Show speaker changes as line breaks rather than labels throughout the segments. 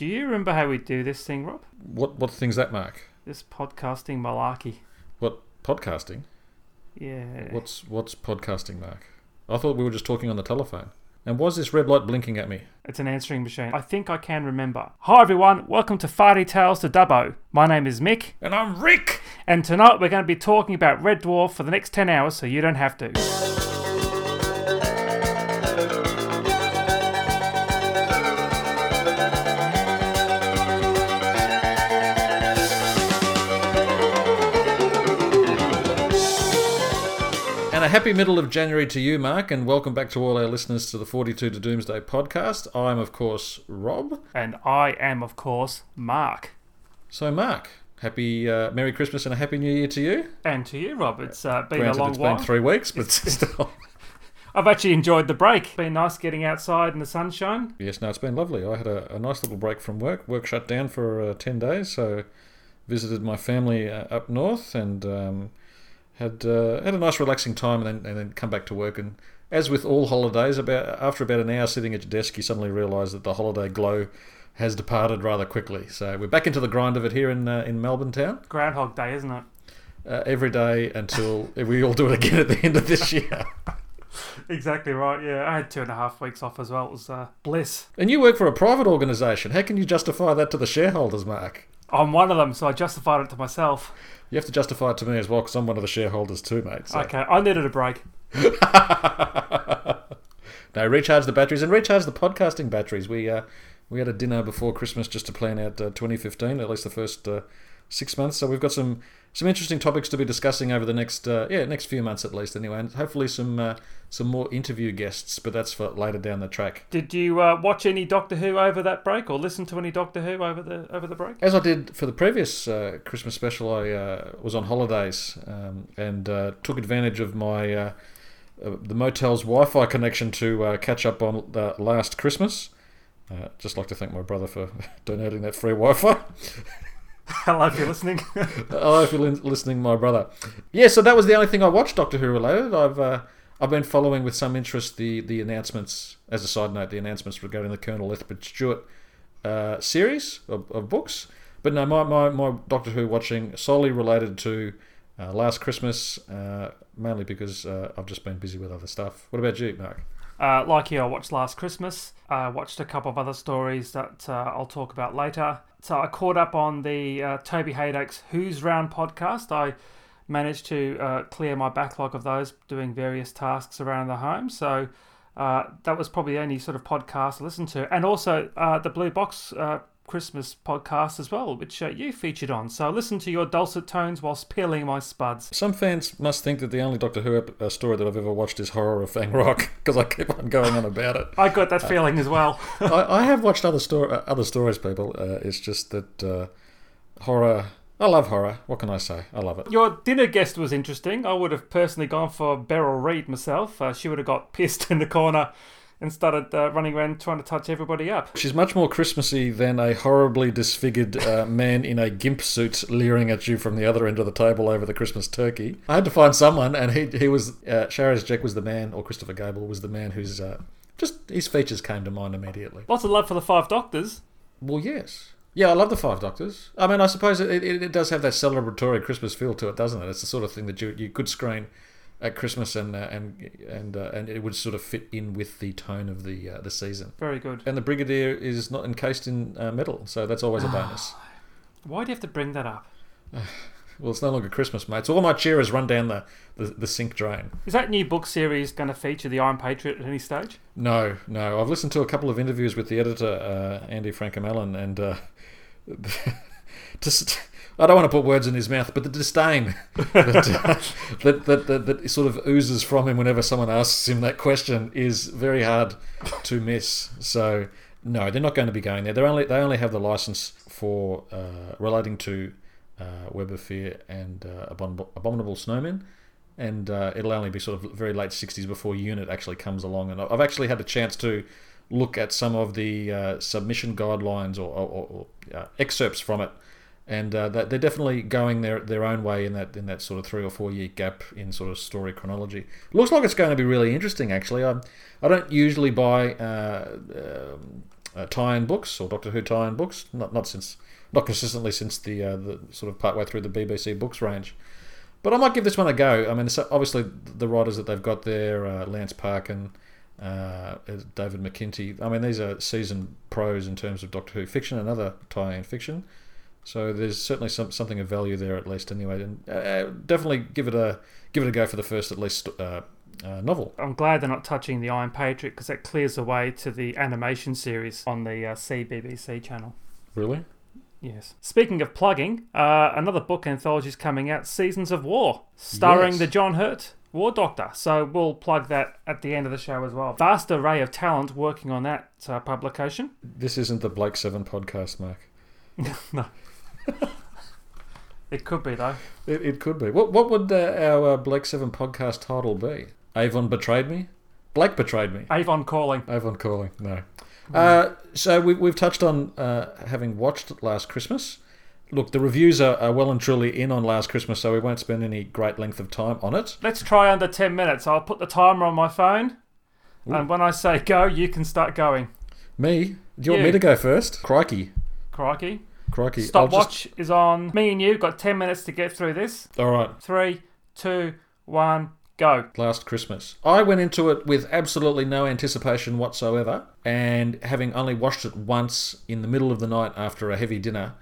Do you remember how we do this thing, Rob?
What what thing's that, Mark?
This podcasting malarkey.
What podcasting?
Yeah.
What's what's podcasting, Mark? I thought we were just talking on the telephone. And why's this red light blinking at me?
It's an answering machine. I think I can remember. Hi everyone, welcome to Farty Tales to Dubbo. My name is Mick,
And I'm Rick.
and tonight we're going to be talking about Red Dwarf for the next 10 hours so you don't have to.
Happy middle of January to you, Mark, and welcome back to all our listeners to the 42 to Doomsday podcast. I'm, of course, Rob.
And I am, of course, Mark.
So, Mark, happy uh, Merry Christmas and a Happy New Year to you.
And to you, Rob. It's uh, been
Granted,
a long
it's
while.
been three weeks, but still.
I've actually enjoyed the break. Been nice getting outside in the sunshine.
yes, no, it's been lovely. I had a, a nice little break from work. Work shut down for uh, 10 days, so visited my family uh, up north and um, had uh, had a nice relaxing time and then, and then come back to work. And as with all holidays, about after about an hour sitting at your desk, you suddenly realise that the holiday glow has departed rather quickly. So we're back into the grind of it here in uh, in Melbourne town
Groundhog Day, isn't it?
uh, every day until we all do it again at the end of this year.
Exactly right, yeah. I had two and a half weeks off as well. It was uh, bliss.
And you work for a private organisation. How can you justify that to the shareholders, Mark?
I'm one of them, so I justified it to myself.
You have to justify it to me as well because I'm one of the shareholders too, mate. So.
Okay, I needed a break.
no, recharge the batteries and recharge the podcasting batteries. We uh, we had a dinner before Christmas just to plan out uh, 2015, at least the first uh, six months. So we've got some some interesting topics to be discussing over the next uh, yeah next few months at least. Anyway, and hopefully some uh, some more interview guests, but that's for later down the track.
Did you uh, watch any Doctor Who over that break, or listen to any Doctor Who over the over the break?
As I did for the previous uh, Christmas special, I uh, was on holidays um, and uh, took advantage of my the motel's Wi-Fi connection to uh, catch up on last Christmas. Uh, just like to thank my brother for donating that free Wi-Fi.
Hello, if you're listening.
Hello, if you're listening, my brother. Yeah, so that was the only thing I watched Doctor Who related. I've uh, I've been following with some interest the the announcements. As a side note, the announcements regarding the Colonel Lethbridge Stewart uh, series of, of books. But no, my, my, my Doctor Who watching solely related to uh, last Christmas, uh, mainly because uh, I've just been busy with other stuff. What about you, Mark?
Uh, like you, I watched Last Christmas. I watched a couple of other stories that uh, I'll talk about later. So I caught up on the uh, Toby Hadoke's Who's Round podcast. I managed to uh, clear my backlog of those, doing various tasks around the home. So uh, that was probably the only sort of podcast I listened to. And also uh, the Blue Box uh, Christmas podcast as well, which uh, you featured on. So listen to your dulcet tones whilst peeling my spuds.
Some fans must think that the only Doctor Who ep- uh, story that I've ever watched is Horror of Fang Rock because I keep on going on about it.
I got that feeling as well.
I, I have watched other sto- uh, other stories, people. Uh, it's just that uh, horror. I love horror. What can I say? I love it.
Your dinner guest was interesting. I would have personally gone for Beryl Reid myself. Uh, she would have got pissed in the corner and started uh, running around trying to touch everybody up.
She's much more Christmassy than a horribly disfigured uh, man in a gimp suit leering at you from the other end of the table over the Christmas turkey. I had to find someone, and he he was uh, Sharaz Jek was the man, or Christopher Gable was the man who's uh, just his features came to mind immediately.
Lots of love for the Five Doctors.
Well, yes. Yeah, I love the Five Doctors. I mean, I suppose it, it, it does have that celebratory Christmas feel to it, doesn't it? It's the sort of thing that you, you could screen at Christmas and uh, and and uh, and it would sort of fit in with the tone of the uh, the season.
Very good.
And the Brigadier is not encased in uh, metal, so that's always a bonus.
Why do you have to bring that up?
Well, it's no longer Christmas, mate. So all my cheer has run down the, the, the sink drain.
Is that new book series going to feature the Iron Patriot at any stage?
No, no. I've listened to a couple of interviews with the editor, uh, Andy Frankham-Allen, and uh, just I don't want to put words in his mouth, but the disdain that, uh, that, that, that that sort of oozes from him whenever someone asks him that question is very hard to miss. So no, they're not going to be going there. They only they only have the license for uh, relating to uh, Web of Fear and uh, Abominable, Abominable Snowmen. And uh, it'll only be sort of very late 60s before Unit actually comes along. And I've actually had a chance to look at some of the uh, submission guidelines or, or, or uh, excerpts from it, and uh, they're definitely going their their own way in that in that sort of three or four year gap in sort of story chronology. Looks like it's going to be really interesting. Actually, I I don't usually buy uh, um, uh, tie-in books or Doctor Who tie-in books. Not not since not consistently since the uh, the sort of partway through the BBC books range. But I might give this one a go. I mean, obviously the writers that they've got there, uh, Lance Parkin, uh, David McIntee. I mean, these are seasoned pros in terms of Doctor Who fiction and other tie-in fiction. So there's certainly some, something of value there at least. Anyway, and uh, definitely give it a give it a go for the first at least uh, uh, novel.
I'm glad they're not touching the Iron Patriot because that clears the way to the animation series on the uh, CBBC channel.
Really?
Yes. Speaking of plugging, uh, another book anthology is coming out, Seasons of War, starring
Yes.
the John Hurt War Doctor. So we'll plug that at the end of the show as well. Vast array of talent working on that uh, publication.
This isn't the Blake Seven podcast, Mark.
no. it could be though.
It, it could be. What what would uh, our uh, Blake Seven podcast title be? Avon betrayed me. Blake betrayed me.
Avon calling.
Avon calling. No. Uh, so we, we've touched on uh, having watched Last Christmas. Look, the reviews are, are well and truly in on Last Christmas, so we won't spend any great length of time on it.
Let's try under 10 minutes. I'll put the timer on my phone. And when I say go, you can start going.
Me? Do you want me to go first? Crikey.
Crikey.
Crikey.
Stopwatch is on. Me and you got 10 minutes to get through this.
All right.
Three, two, one, go.
Last Christmas. I went into it with absolutely no anticipation whatsoever, and having only watched it once in the middle of the night after a heavy dinner,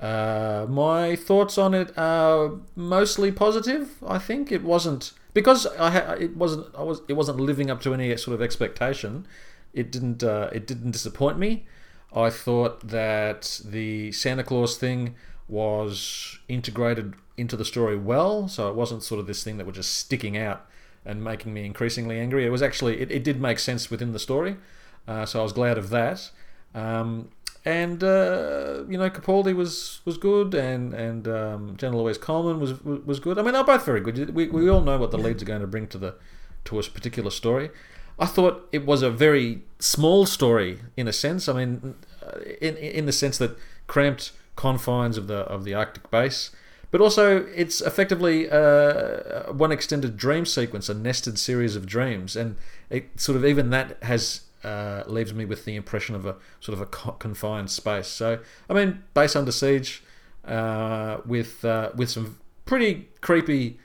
uh, my thoughts on it are mostly positive. I think it wasn't because I ha- it wasn't I was it wasn't living up to any sort of expectation. It didn't uh, it didn't disappoint me. I thought that the Santa Claus thing was integrated into the story well, so it wasn't sort of this thing that was just sticking out and making me increasingly angry. It was actually it, it did make sense within the story, uh, so I was glad of that. Um, and uh, you know Capaldi was was good, and and um, Jenna Louise Coleman was was good. I mean, they're both very good. We, we all know what the leads are going to bring to the to a particular story. I thought it was a very small story in a sense. I mean, in in the sense that cramped confines of the of the Arctic base, but also it's effectively uh, one extended dream sequence, a nested series of dreams, and it sort of even that has uh, leaves me with the impression of a sort of a confined space. So I mean, base under siege, uh, with uh, with some pretty creepy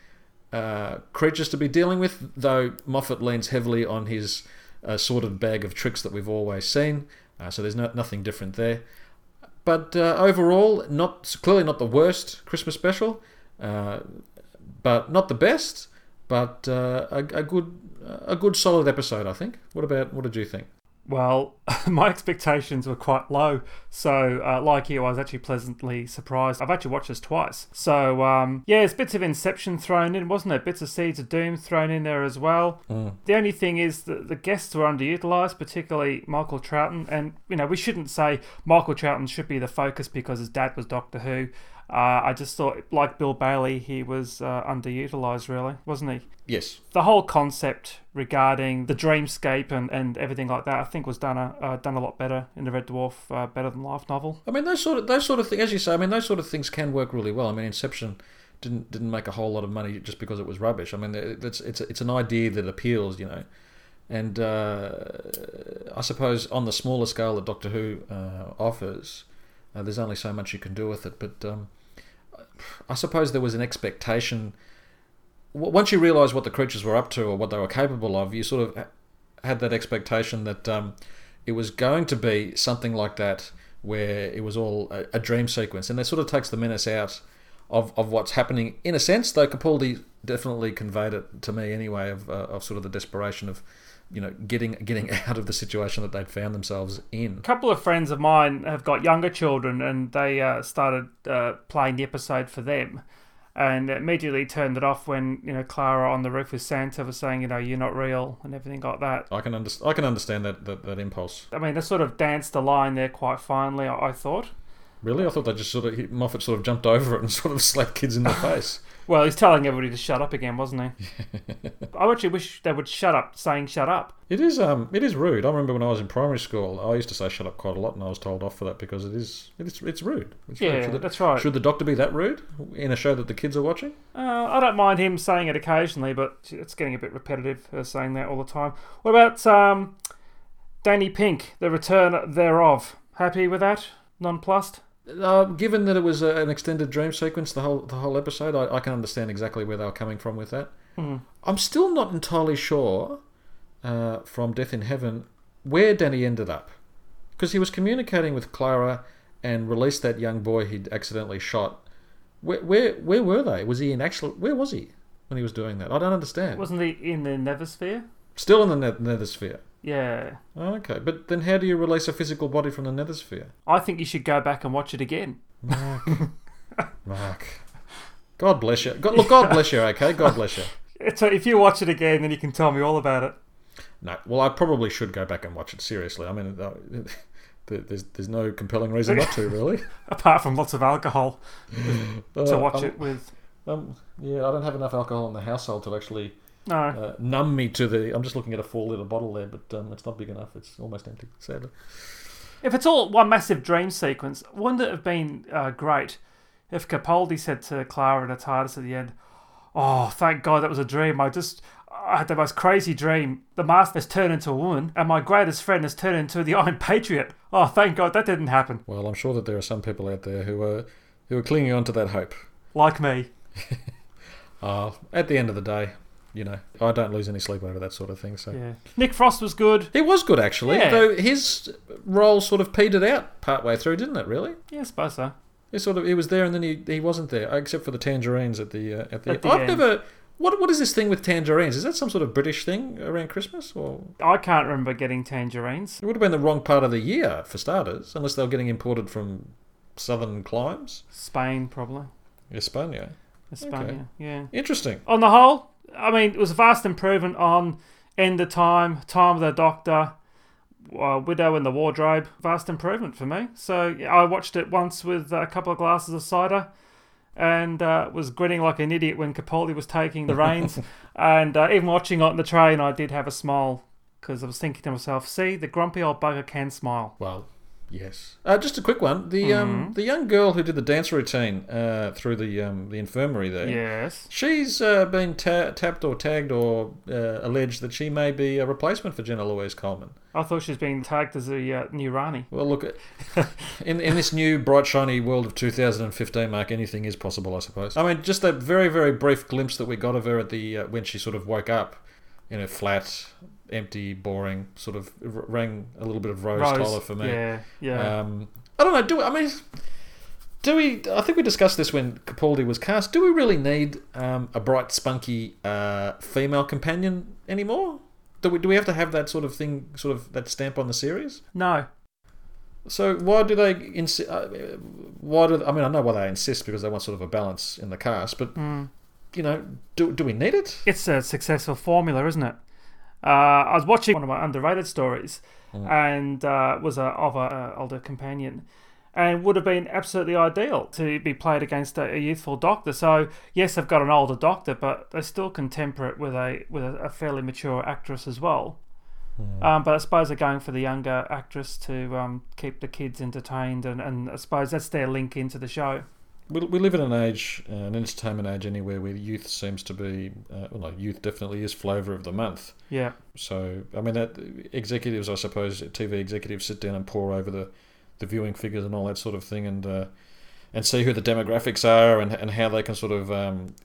uh, creatures to be dealing with. Though Moffat leans heavily on his uh, sorted bag of tricks that we've always seen, uh, so there's no, nothing different there. But uh, overall, not clearly not the worst Christmas special, uh, but not the best, but uh, a, a good a good solid episode, I think. What about what did you think?
Well, my expectations were quite low. So, uh, like you, I was actually pleasantly surprised. I've actually watched this twice. So, um, yeah, there's bits of Inception thrown in, wasn't there? Bits of Seeds of Doom thrown in there as well. The only thing is that the guests were underutilized, particularly Michael Troughton. And, you know, we shouldn't say Michael Troughton should be the focus because his dad was Doctor Who. Uh, I just thought, like Bill Bailey, he was uh, underutilized, really, wasn't he?
Yes,
the whole concept regarding the dreamscape and, and everything like that, I think was done a uh, done a lot better in the Red Dwarf uh, Better Than Life novel.
I mean those sort of those sort of things, as you say. I mean those sort of things can work really well. I mean Inception didn't didn't make a whole lot of money just because it was rubbish. I mean it's it's it's an idea that appeals, you know. And uh, I suppose on the smaller scale that Doctor Who uh, offers, uh, there's only so much you can do with it. But um, I suppose there was an expectation. Once you realised what the creatures were up to or what they were capable of, you sort of had that expectation that um, it was going to be something like that, where it was all a, a dream sequence, and that sort of takes the menace out of, of what's happening in a sense. Though Capaldi definitely conveyed it to me anyway, of, uh, of sort of the desperation of you know getting getting out of the situation that they'd found themselves in.
A couple of friends of mine have got younger children, and they uh, started uh, playing the episode for them, and immediately turned it off when you know Clara on the roof with Santa was saying, you know, you're not real and everything like that.
I can understand. I can understand that, that that impulse.
I mean, they sort of danced the line there quite finely. I, I thought.
Really, I thought they just sort of Moffat sort of jumped over it and sort of slapped kids in the face.
Well, he's telling everybody to shut up again, wasn't he? I actually wish they would shut up saying shut up.
It is um it is rude. I remember when I was in primary school, I used to say shut up quite a lot, and I was told off for that because it is it is it's rude. It's.
Yeah,
Should the,
that's right.
should the doctor be that rude in a show that the kids are watching?
Uh, I don't mind him saying it occasionally, but it's getting a bit repetitive uh, saying that all the time. What about um, Danny Pink, the return thereof. Happy with that? Nonplussed?
Uh, given that it was a, an extended dream sequence, the whole the whole episode, I, I can understand exactly where they were coming from with that.
Mm.
I'm still not entirely sure uh, from Death in Heaven where Danny ended up, because he was communicating with Clara and released that young boy he'd accidentally shot. Where where where were they? Was he in actual? Where was he when he was doing that? I don't understand.
Wasn't he in the Nether Sphere?
Still in the Nether Nethersphere.
Yeah.
Okay, but then how do you release a physical body from the Nethersphere?
I think you should go back and watch it again.
Mark, Mark. God bless you. God, look, God bless you. Okay, God bless you.
So if you watch it again, then you can tell me all about it.
No, well, I probably should go back and watch it seriously. I mean, uh, there's there's no compelling reason not to, really.
Apart from lots of alcohol to
Uh,
watch
um,
it with.
Um, yeah, I don't have enough alcohol in the household to actually
No.
uh, numb me to the. I'm just looking at a four liter bottle there, but um, it's not big enough. It's almost empty, sadly.
If it's all one massive dream sequence, wouldn't it have been uh, great if Capaldi said to Clara and TARDIS at the end, "Oh, thank God that was a dream. I just I had the most crazy dream. The master has turned into a woman, and my greatest friend has turned into the Iron Patriot. Oh, thank God that didn't happen.
Well, I'm sure that there are some people out there who are who are clinging on to that hope.
Like me.
Uh, at the end of the day, you know, I don't lose any sleep over that sort of thing. So
Yeah. Nick Frost was good.
he was good actually,
Yeah.
though his role sort of petered out partway through, didn't it? Really?
Yeah, I suppose so.
He sort of he was there and then he, he wasn't there, except for the tangerines at the uh, at the.
At the
I've
end.
never. What what is this thing with tangerines? Is that some sort of British thing around Christmas, or
I can't remember getting tangerines.
it would have been the wrong part of the year for starters, unless they were getting imported from southern climes,
Spain, probably.
España.
España, yeah.
Interesting.
On the whole, I mean, it was a vast improvement on End of Time, Time of the Doctor, uh, Widow in the Wardrobe. Vast improvement for me. So yeah, I watched it once with a couple of glasses of cider and uh, was grinning like an idiot when Capaldi was taking the reins. and uh, even watching it on the train, I did have a smile because I was thinking to myself, see, the grumpy old bugger can smile.
Well, yes. Uh, just a quick one. The
Mm-hmm.
um the young girl who did the dance routine uh, through the um the infirmary there.
Yes.
She's uh, been ta- tapped or tagged or uh, alleged that she may be a replacement for Jenna Louise Coleman.
I thought she was being tagged as a uh, new Rani.
Well, look, in in this new bright shiny world of 2015, Mark, anything is possible, I suppose. I mean, just that very very brief glimpse that we got of her at the uh, when she sort of woke up, in know, flat, empty, boring, sort of r- rang a little bit of Rose, Tyler for me.
Yeah, yeah.
Um, I don't know. Do we, I mean, do we? I think we discussed this when Capaldi was cast. Do we really need um, a bright, spunky uh, female companion anymore? Do we? Do we have to have that sort of thing, sort of that stamp on the series?
no.
So why do they insist? Uh, why do I mean I know why they insist because they want sort of a balance in the cast, but
Mm.
you know, do do we need it?
It's a successful formula, isn't it? Uh, I was watching one of my underrated stories,
Mm.
and uh, was a, of a, a older companion, and would have been absolutely ideal to be played against a, a youthful doctor. So yes, they've got an older doctor, but they still can temper it with a with a, a fairly mature actress as well. Um, but I suppose they're going for the younger actress to um, keep the kids entertained, and, and I suppose that's their link into the show.
We, we live in an age, uh, an entertainment age anywhere where youth seems to be, uh, well, no, youth definitely is flavour of the month.
Yeah,
So, I mean, that executives, I suppose, TV executives sit down and pour over the, the viewing figures and all that sort of thing, and uh, and see who the demographics are and and how they can sort of um,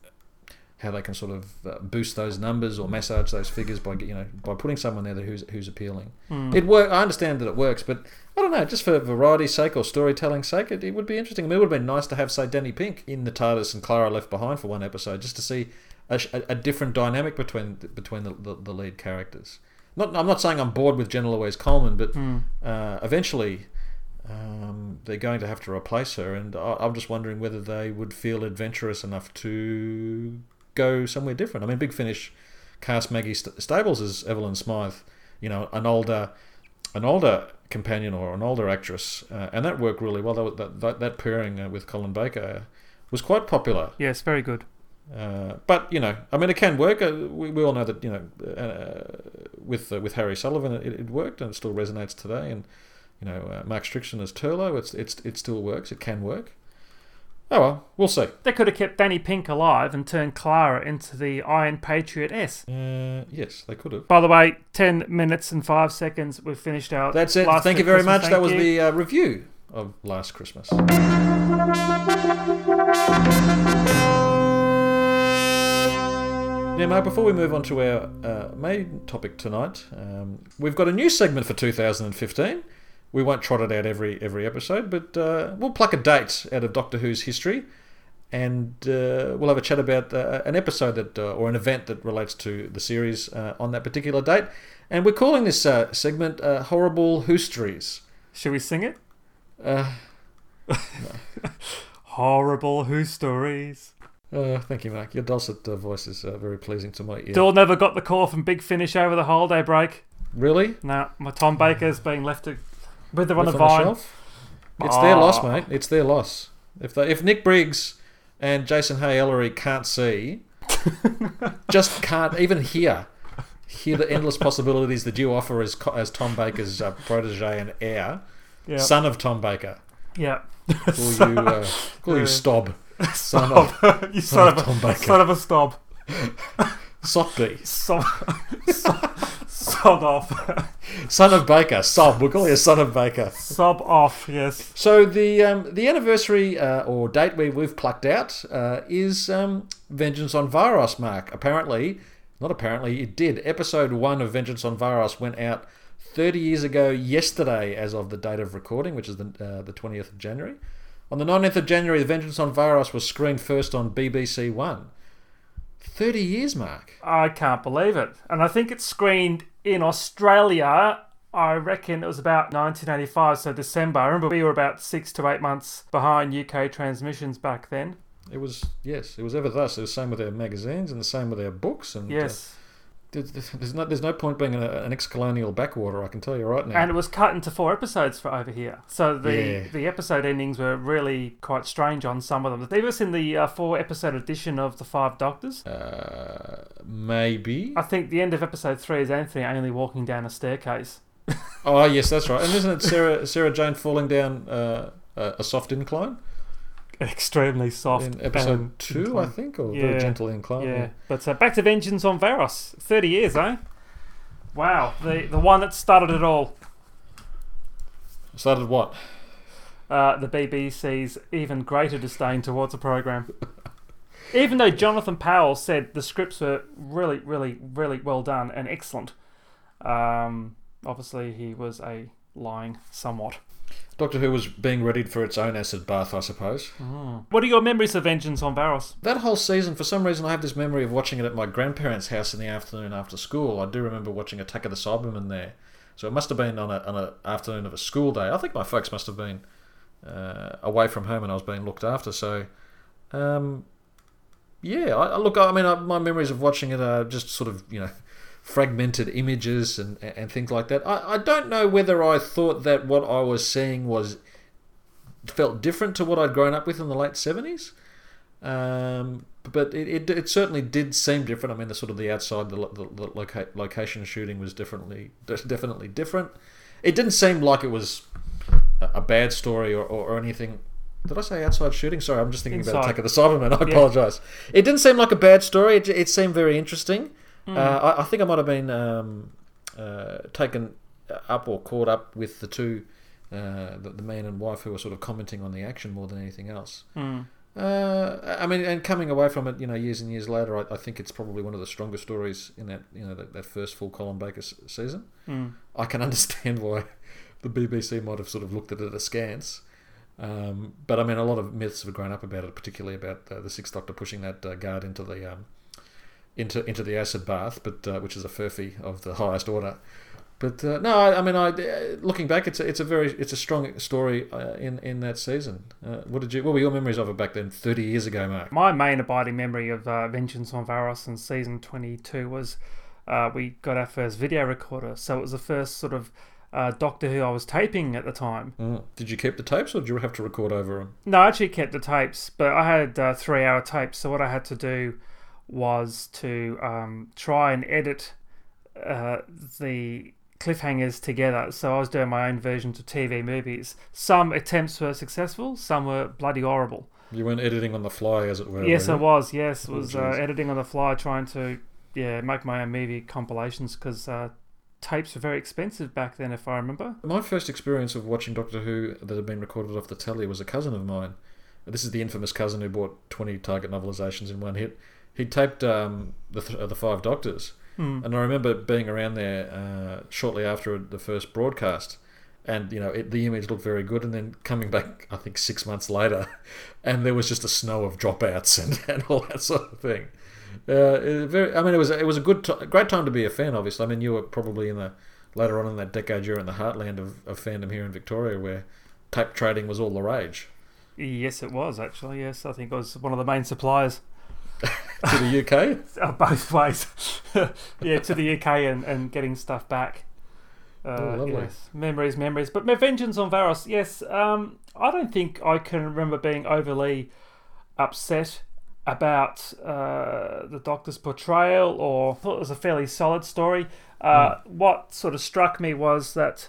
how they can sort of uh, boost those numbers or massage those figures by you know by putting someone there who's who's appealing.
Mm.
It work. I understand that it works, but I don't know. Just for variety's sake or storytelling's sake, it, it would be interesting. I mean, it would have been nice to have say Danny Pink in the TARDIS and Clara left behind for one episode, just to see a, a, a different dynamic between between the, the, the lead characters. Not, I'm not saying I'm bored with Jenna Louise Coleman, but
Mm.
uh, eventually um, they're going to have to replace her, and I, I'm just wondering whether they would feel adventurous enough to go somewhere different. I mean, Big Finish cast Maggie St- Stables as Evelyn Smythe, you know, an older, an older companion or an older actress, uh, and that worked really well. That that, that, pairing uh, with Colin Baker was quite popular.
yes, very good.
Uh, but you know, I mean, it can work. Uh, we, we all know that you know, uh, with uh, with Harry Sullivan, it, it worked and it still resonates today. And you know, uh, Mark Strickson as Turlough, it's it's it still works. It can work. Oh well, we'll see.
They could have kept Danny Pink alive and turned Clara into the Iron Patriot S.
Uh, yes, they could have.
By the way, 10 minutes and 5 seconds. We've finished our.
That's it. Thank you very
Christmas.
much.
Thank
that was
you.
the uh, review of Last Christmas. Now, Mark, before we move on to our uh, main topic tonight, um, we've got a new segment for 2015. We won't trot it out every every episode, but uh, we'll pluck a date out of Doctor Who's history, and uh, we'll have a chat about uh, an episode that uh, or an event that relates to the series uh, on that particular date. And we're calling this uh, segment uh, "Horrible Whostories."
Should we sing it?
Uh,
Horrible Who Stories.
uh, thank you, Mark. Your dulcet uh, voice is uh, very pleasing to my ear.
Still never got the call from Big Finish over the holiday break.
really?
No, my Tom Baker's being left to, with her on the vine.
shelf? It's their loss,
Ah.
mate. It's their loss. If they, if Nick Briggs and Jason Haigh-Ellery can't see, just can't even hear, hear the endless possibilities that you offer as as Tom Baker's uh, protege and heir,
Yeah.
son of Tom Baker.
yeah.
Call you, uh, call you
Uh,
Stob, son of
you son of,
Tom
a,
Baker.
son of a stob. Sob. sob, sob off.
son of Baker, Sob. We'll call you son of Baker.
sob off, yes.
So the um, the anniversary uh, or date we we've plucked out uh, is um, Vengeance on Varos. Mark apparently, not apparently, it did. Episode one of Vengeance on Varos went out thirty years ago yesterday, as of the date of recording, which is the uh, the twentieth of January. On the 19th of January, The Vengeance on Varos was screened first on BBC One. Thirty years, Mark.
I can't believe it. And I think it's screened in Australia. I reckon it was about 1985, so December. I remember we were about six to eight months behind UK transmissions back then.
It was yes, it was ever thus. It was the same with their magazines and the same with their books. And uh,
Yes.
there's, there's no there's no point being an, an ex-colonial backwater. I can tell you right now.
And it was cut into four episodes for over here. So the
Yeah.
the episode endings were really quite strange on some of them. Have you in the uh, four episode edition of The Five Doctors?
Uh, maybe.
I think the end of episode three is Anthony Ainley walking down a staircase.
Oh yes, that's right. And isn't it Sarah Sarah Jane falling down uh, a a soft incline
Extremely soft.
in episode
and
two,
incline.
I think, or
Yeah.
very gentle incline?
Yeah, but uh, back to Vengeance on Varos. 30 years, eh? Wow, the, the one that started it all.
Started what?
Uh, the BBC's even greater disdain towards the program. Even though Jonathan Powell said the scripts were really, really, really well done and excellent, um, obviously he was a lying somewhat.
Doctor Who was being readied for its own acid bath, I suppose.
What are your memories of Vengeance on Varos?
That whole season, for some reason, I have this memory of watching it at my grandparents' house in the afternoon after school. I do remember watching Attack of the Cybermen there. So it must have been on a on an afternoon of a school day. I think my folks must have been uh, away from home and I was being looked after. So, um, yeah, I, I look. I mean, I, my memories of watching it are just sort of you know fragmented images and and things like that. I, I don't know whether I thought that what I was seeing was felt different to what I'd grown up with in the late seventies. Um, but it, it, it certainly did seem different. I mean, the sort of the outside, the, the, the loca- location shooting was definitely definitely different. It didn't seem like it was a bad story or, or, or anything. Did I say outside shooting? Sorry, I'm just thinking about Attack of the Cybermen. I
Yeah.
apologise. It didn't seem like a bad story. It, it seemed very interesting.
Hmm.
Uh, I, I think I might have been um, uh, taken up or caught up with the two, uh, the, the man and wife who were sort of commenting on the action more than anything else.
Mm.
Uh, I mean, and coming away from it, you know, years and years later, I, I think it's probably one of the stronger stories in that, you know, that, that first full Colin Baker s- season.
Mm.
I can understand why the BBC might have sort of looked at it askance. Um, but I mean, a lot of myths have grown up about it, particularly about uh, the Sixth Doctor pushing that uh, guard into the um, into into the acid bath, but uh, which is a furphy of the highest order. But uh, no, I, I mean, I uh, looking back, it's a, it's a very it's a strong story uh, in in that season. Uh, what did you? What were your memories of it back then, thirty years ago, Mark?
My main abiding memory of uh, Vengeance on Varos in season 22 was uh, we got our first video recorder. So it was the first sort of uh, Doctor Who I was taping at the time.
Mm. Did you keep the tapes, or did you have to record over them?
No, I actually kept the tapes, but I had uh, three hour tapes. So what I had to do was to um, try and edit uh, the cliffhangers together. So I was doing my own versions of TV movies. Some attempts were successful, some were bloody horrible.
You weren't editing on the fly, as it were.
Yes, I was. Yes,
Oh,
was uh, editing on the fly, trying to yeah make my own movie compilations because uh, tapes were very expensive back then, if I remember.
My first experience of watching Doctor Who that had been recorded off the telly was a cousin of mine. This is the infamous cousin who bought 20 Target novelizations in one hit. He taped um, the, th- uh, the Five Doctors.
Hmm.
And I remember being around there uh, shortly after the first broadcast. And, you know, it, the image looked very good. And then coming back, I think, six months later, and there was just a snow of dropouts and, and all that sort of thing. Uh, it very, I mean, it was it was a good, t- great time to be a fan. Obviously, I mean, you were probably in the later on in that decade, you're in the heartland of, of fandom here in Victoria, where tape trading was all the rage.
Yes, it was actually. Yes, I think it was one of the main suppliers.
To the UK,
Uh, both ways. yeah, to the UK and, and getting stuff back. Uh,
Oh, lovely.
Yes, memories, memories. But my vengeance on Varos. Yes, um, I don't think I can remember being overly upset about uh, the Doctor's portrayal, or thought it was a fairly solid story. Uh, What sort of struck me was that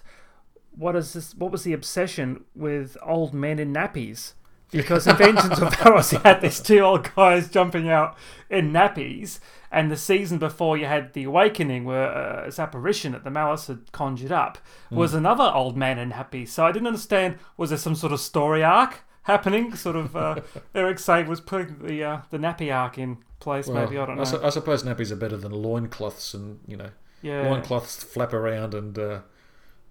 what is this? What was the obsession with old men in nappies? Because in Vengeance of Varos, you had these two old guys jumping out in nappies, and the season before you had the Awakening, where uh, this apparition that the Malus had conjured up was another old man in nappies. So I didn't understand. Was there some sort of story arc happening? Sort of uh, Eric Saward was putting the uh, the nappy arc in place.
Well,
maybe I don't know.
su- I suppose nappies are better than loincloths, and you know,
yeah,
loincloths flap around, and uh,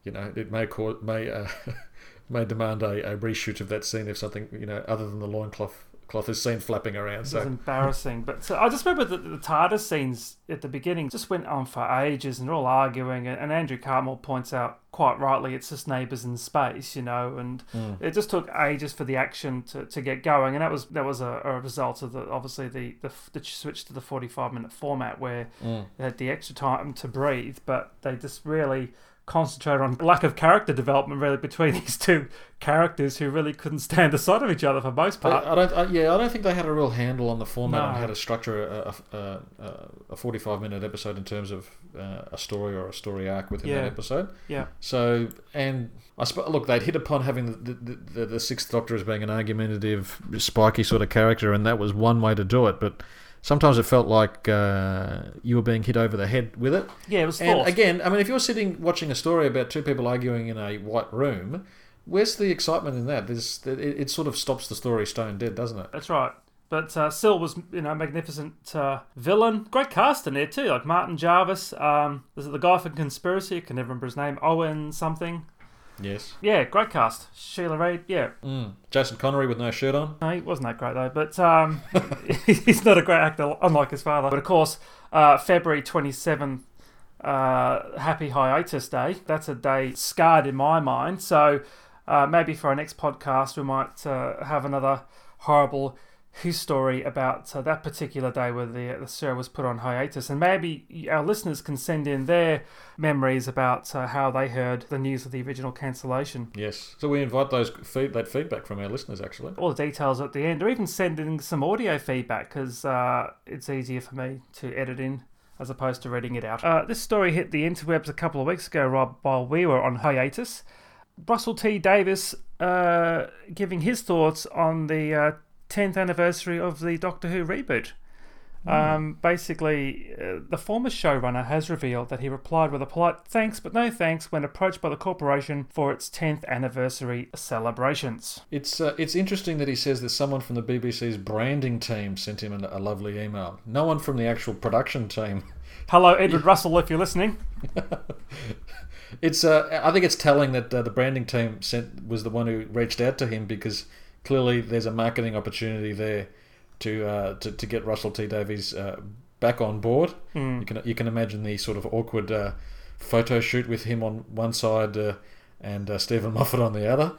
you know, it may cause, may uh, may demand a, a reshoot of that scene if something you know other than the loincloth cloth is seen flapping around. So
embarrassing. But so I just remember that the TARDIS scenes at the beginning just went on for ages and they're all arguing. And, and Andrew Cartmel points out quite rightly it's just neighbours in space, you know, and
Mm.
it just took ages for the action to, to get going. And that was that was a, a result of the obviously the, the, the switch to the 45 minute format where
mm.
they had the extra time to breathe, but they just really concentrated on lack of character development really between these two characters who really couldn't stand the sight of each other for most part.
I, I don't. I, yeah, I don't think they had a real handle on the format and
No.
how to structure a, a, a, a forty-five minute episode in terms of uh, a story or a story arc within
Yeah.
that episode.
Yeah.
So, and I suppose, look, they'd hit upon having the, the, the, the Sixth Doctor as being an argumentative, spiky sort of character, and that was one way to do it. But sometimes it felt like uh, you were being hit over the head with it.
Yeah, it was
And
thought.
again, I mean, if you're sitting watching a story about two people arguing in a white room, where's the excitement in that? There's, it, it sort of stops the story stone dead, doesn't it?
That's right. But uh, Sil was, you know, a magnificent uh, villain. Great cast in there too, like Martin Jarvis. Um, there's the guy from Conspiracy. I can never remember his name. Owen something.
Yes.
Yeah, great cast. Sheila Reid. Yeah,
Mm. Jason Connery with no shirt on.
no, he wasn't that great though. But um, he's not a great actor, unlike his father. But of course, uh, February twenty seventh. Uh, happy hiatus day. That's a day scarred in my mind. So uh, maybe for our next podcast, we might uh, have another horrible his story about uh, that particular day where the, the show was put on hiatus. And maybe our listeners can send in their memories about uh, how they heard the news of the original cancellation.
Yes. So we invite those feed, that feedback from our listeners, actually.
All the details at the end, or even send in some audio feedback because uh, it's easier for me to edit in as opposed to reading it out. Uh, this story hit the interwebs a couple of weeks ago, Rob, while we were on hiatus. Russell T Davies uh, giving his thoughts on the uh, 10th anniversary of the Doctor Who reboot. Um, basically, uh, the former showrunner has revealed that he replied with a polite thanks but no thanks when approached by the corporation for its 10th anniversary celebrations.
It's uh, it's interesting that he says that someone from the BBC's branding team sent him a, a lovely email. No one from the actual production team.
Hello, Edward Russell, if you're listening.
It's uh, I think it's telling that uh, the branding team sent was the one who reached out to him because clearly there's a marketing opportunity there to uh, to, to get Russell T Davies uh, back on board.
Hmm.
You can you can imagine the sort of awkward uh, photo shoot with him on one side uh, and uh, Stephen Moffat on the other,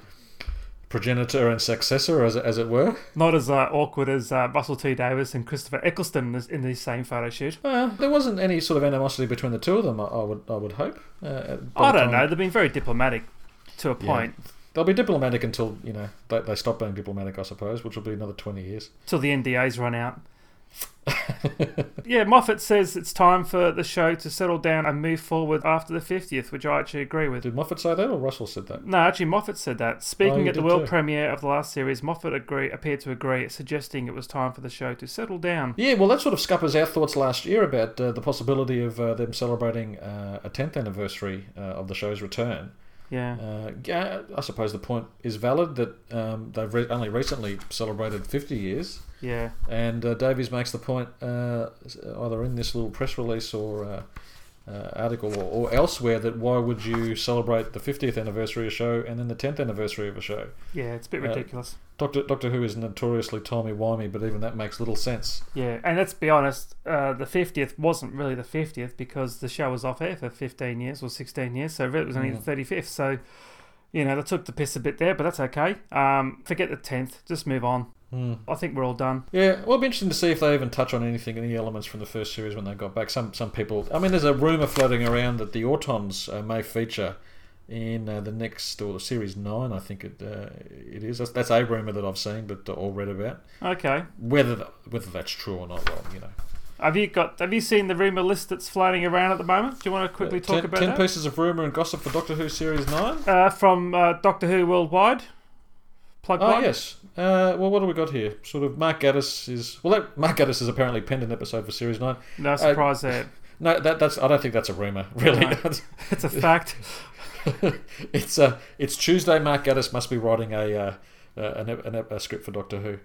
progenitor and successor, as as it were.
Not as uh, awkward as uh, Russell T Davies and Christopher Eccleston in the same photo shoot.
There wasn't any sort of animosity between the two of them. I, I would I would hope. Uh,
I don't
time-
know. They've been very diplomatic to a
Yeah. They'll be diplomatic until you know they, they stop being diplomatic, I suppose, which will be another twenty years.
Till the NDAs run out. Yeah, Moffat says it's time for the show to settle down and move forward after the 50th, which I actually agree with.
Did Moffat say that or Russell said that?
No, actually, Moffat said that. Speaking
he
at the world
too.
premiere of the last series, Moffat agree, appeared to agree, suggesting it was time for the show to settle down.
Yeah, well, that sort of scuppers our thoughts last year about uh, the possibility of uh, them celebrating uh, a 10th anniversary uh, of the show's return.
Yeah.
Uh, yeah, I suppose the point is valid that um, they've re- only recently celebrated 50 years.
Yeah.
And uh, Davies makes the point uh, either in this little press release or uh, uh, article or, or elsewhere that why would you celebrate the 50th anniversary of a show and then the 10th anniversary of a show?
Yeah, it's a bit
Uh,
ridiculous.
Doctor Doctor Who is notoriously timey-wimey, but even that makes little sense.
Yeah, and let's be honest, uh, the 50th wasn't really the 50th because the show was off air for 15 years or 16 years, so it was only
Mm.
the 35th. So, you know, they took the piss a bit there, but that's okay. Um, forget the 10th, just move on.
Hmm.
I think we're all done.
Yeah, well, it'll be interesting to see if they even touch on anything, any elements from the first series when they got back. Some some people, I mean, there's a rumor floating around that the Autons uh, may feature in uh, the next or series nine. I think it uh, it is. That's, that's a rumor that I've seen, but uh, or read about.
Okay.
Whether th- whether that's true or not, well, you know.
Have you got? Have you seen the rumor list that's floating around at the moment? Do you want to quickly
Uh,
talk
ten,
about
ten
that?
pieces of rumor and gossip for Doctor Who series nine.
Uh, from uh, Doctor Who Worldwide. Plug
Oh yes. Uh, well, what do we got here? Sort of Mark Gatiss is well. That, Mark Gatiss has apparently penned an episode for series nine.
No surprise there.
No, that, that's. I don't think that's a rumor. Really,
No. It's a fact.
it's uh, it's Tuesday. Mark Gatiss must be writing a uh, uh, an, an, a script for Doctor Who.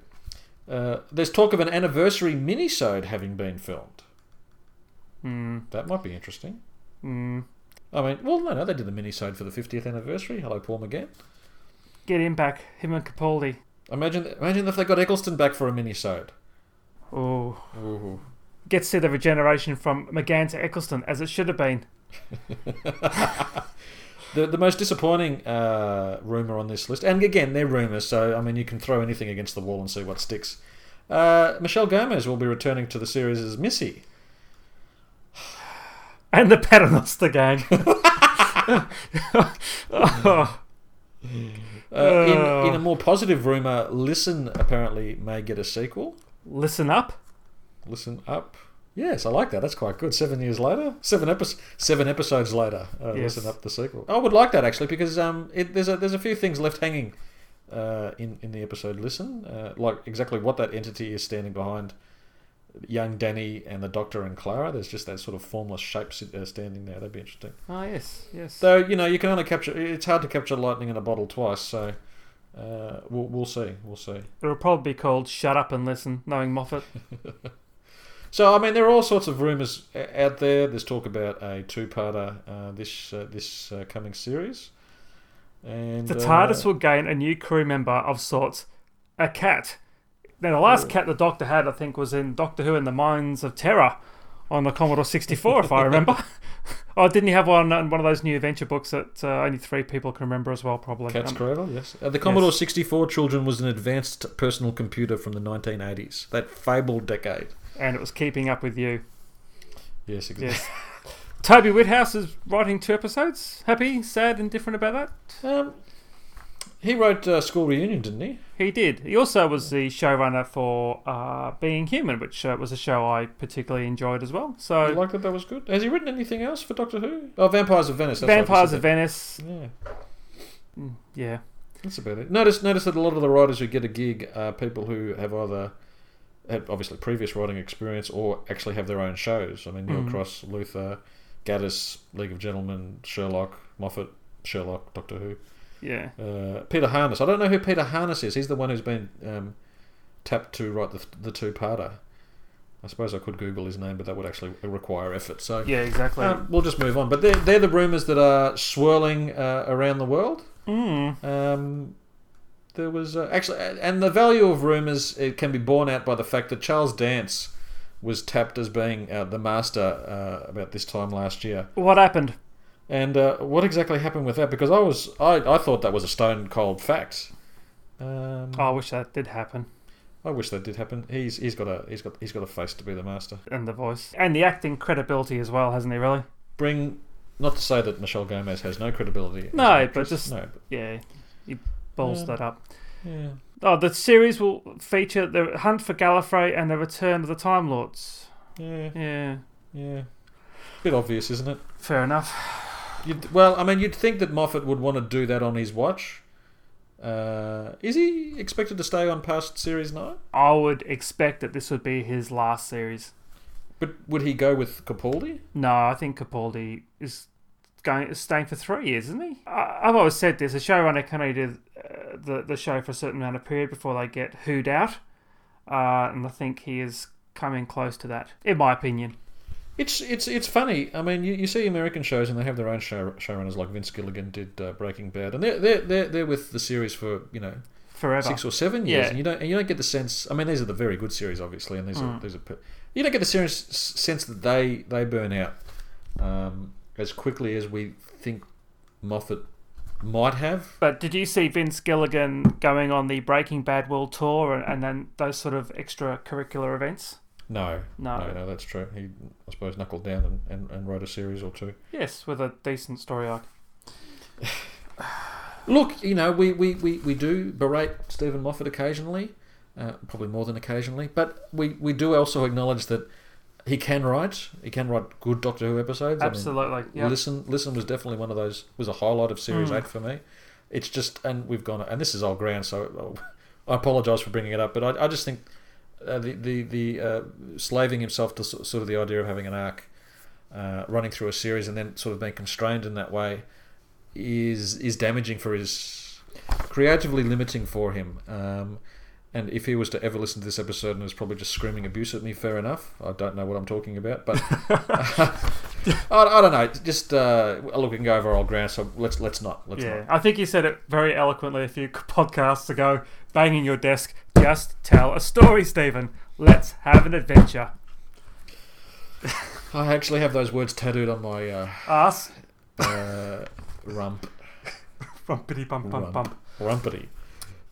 Uh, there's talk of an anniversary minisode having been filmed.
Hmm.
That might be interesting.
Hmm.
I mean, well, no, no, they did the minisode for the 50th anniversary. Hello, Paul McGann.
Get him back. Him and Capaldi.
Imagine, imagine if they got Eccleston back for a minisode.
Oh.
Ooh.
Gets to the regeneration from McGann to Eccleston as it should have been.
The the most disappointing uh, rumor on this list, and again they're rumors, so I mean you can throw anything against the wall and see what sticks. Uh, Michelle Gomez will be returning to the series as Missy.
And the Paternoster gang. oh,
Uh, in,
Oh.
in a more positive rumor, Listen apparently may get a sequel.
listen up.
Listen up. Yes, I like that. That's quite good. Seven years later, seven epi- seven episodes later, uh,
Yes.
listen up the sequel. I would like that actually because um, it, there's a there's a few things left hanging uh, in in the episode. Listen, uh, like exactly what that entity is standing behind young Danny and the Doctor and Clara. There's just that sort of formless shape uh, standing there. That'd be interesting.
Oh, yes, yes.
Though you know you can only capture. It's hard to capture lightning in a bottle twice. So. Uh, we'll, we'll see. We'll see.
It'll probably be called Shut Up and Listen, knowing Moffat.
So I mean, there are all sorts of rumours out there. There's talk about a two-parter uh, this uh, this uh, coming series, and
The
uh,
TARDIS will gain a new crew member of sorts, a cat. Now, the last cat the Doctor had, I think, was in Doctor Who in the Mines of Terror on the Commodore 64, if I remember. oh, didn't he have one in one of those new adventure books that uh, only three people can remember as well, probably?
Cat's
Um,
Cradle. Yes, uh, the Commodore 64 Children was an advanced personal computer from the 1980s. That fabled decade.
and it was keeping up with you.
Yes, exactly.
Yes. Toby Whithouse is writing two episodes. Happy, sad, and different about that?
Um, he wrote uh, School Reunion, didn't he?
He did. He also was the showrunner for uh, Being Human, which uh, was a show I particularly enjoyed as well. So,
like that? That was good. Has he written anything else for Doctor Who? Oh, Vampires of Venice. That's
Vampires of Venice.
Yeah.
Mm, Yeah.
That's about it. Notice, notice that a lot of the writers who get a gig are people who have either had obviously previous writing experience or actually have their own shows. I mean, Neil
Mhm.
Cross, Luther, Gatiss, League of Gentlemen, Sherlock, Moffat, Sherlock, Doctor Who,
Yeah.
uh, Peter Harness. I don't know who Peter Harness is. He's the one who's been um, tapped to write the the two parter. I suppose I could Google his name, but that would actually require effort. So
Yeah, exactly.
um, we'll just move on. But they're, they're the rumours that are swirling uh, around the world.
mm.
Um, there was uh, actually, and the value of rumours it can be borne out by the fact that Charles Dance was tapped as being uh, the master uh, about this time last year.
What happened?
And uh, what exactly happened with that? Because I was, I, I thought that was a stone cold fact. Um,
Oh, I wish that did happen.
I wish that did happen. He's he's got a he's got he's got a face to be the master.
And the voice. And the acting credibility as well, hasn't he, really?
Bring, not to say that Michelle Gomez has no credibility.
No, but just-
no, but
Yeah. He balls
Um,
that up.
Yeah.
Oh, the series will feature the hunt for Gallifrey and the return of the Time Lords.
Yeah,
Yeah,
yeah. Bit obvious, isn't it?
fair enough.
You'd, well, I mean, you'd think that Moffat would want to do that on his watch. Uh, is he expected to stay on past series nine?
I would expect that this would be his last series.
But would he go with Capaldi?
No, I think Capaldi is going staying for three years, isn't he? I, I've always said this: a showrunner can only do uh, the the show for a certain amount of period before they get hooed out, uh, and I think he is coming close to that, in my opinion.
It's it's it's funny. I mean, you, you see American shows and they have their own show showrunners, like Vince Gilligan did uh, Breaking Bad, and they're they're they're, they're with the series for you know
Forever.
six or seven years,
Yeah.
and you don't and you don't get the sense. I mean, these are the very good series, obviously, and these are
Mm.
these are. You don't get the serious sense that they they burn out um, as quickly as we think Moffat might have.
But did you see Vince Gilligan going on the Breaking Bad World Tour and, and then those sort of extracurricular events?
No,
No.
no, no, that's true. He, I suppose, knuckled down and, and, and wrote a series or two.
Yes, with a decent story arc.
Look, you know, we, we, we, we do berate Steven Moffat occasionally, uh, probably more than occasionally, but we, we do also acknowledge that he can write. He can write good Doctor Who episodes. I mean,
Absolutely.
Listen, listen was definitely one of those. Was a highlight of series
Mm.
eight for me. It's just, and we've gone, and this is old ground, so I apologise for bringing it up, but I, I just think uh, the the the uh, slaving himself to sort of the idea of having an arc, uh, running through a series, and then sort of being constrained in that way, is is damaging for his creatively limiting for him. Um, and if he was to ever listen to this episode and was probably just screaming abuse at me, fair enough. I don't know what I'm talking about, but I, I don't know. Just uh, look, we can go over old ground, so let's let's not. Let's
yeah,
not.
I think you said it very eloquently a few podcasts ago. Banging your desk. Just tell a story, Steven. Let's have an adventure.
I actually have those words tattooed on my uh,
Ass.
uh, rump,
Rumpity bump bump
Rump.
bump.
rumpity,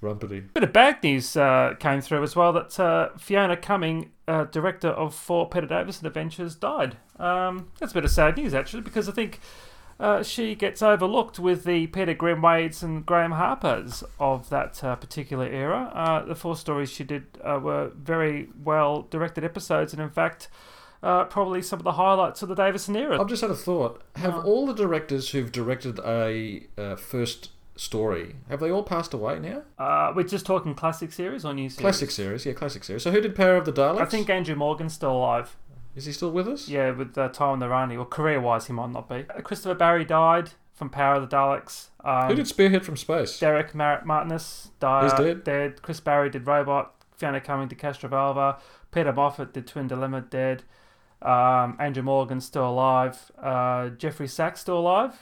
rumpity.
Bit of bad news uh, came through as well that uh, Fiona Cumming, uh, director of four Peter Davison adventures, died. Um, that's a bit of sad news actually because I think uh, she gets overlooked with the Peter Grimwades and Graham Harpers of that uh, particular era. Uh, the four stories she did uh, were very well directed episodes, and in fact, uh, probably some of the highlights of the Davison era.
I've just had a thought. Have all the directors who've directed a uh, first story have they all passed away now?
Uh, we're just talking classic series or new series?
Classic series, yeah, classic series. So who did Power of the Daleks?
I think Andrew Morgan's still alive.
Is he still with us?
Yeah, with uh, the Rani. Well, career wise, he might not be. Uh, Christopher Barry died from Power of the Daleks. Um,
Who did Spearhead from Space?
Derek Mar- Martinus died.
He's dead?
Dead. Chris Barry did Robot. Fiona Cumming did Castrovalva. Peter Moffatt did Twin Dilemma. Dead. Um, Andrew Morgan still alive. Uh, Geoffrey Sax still alive.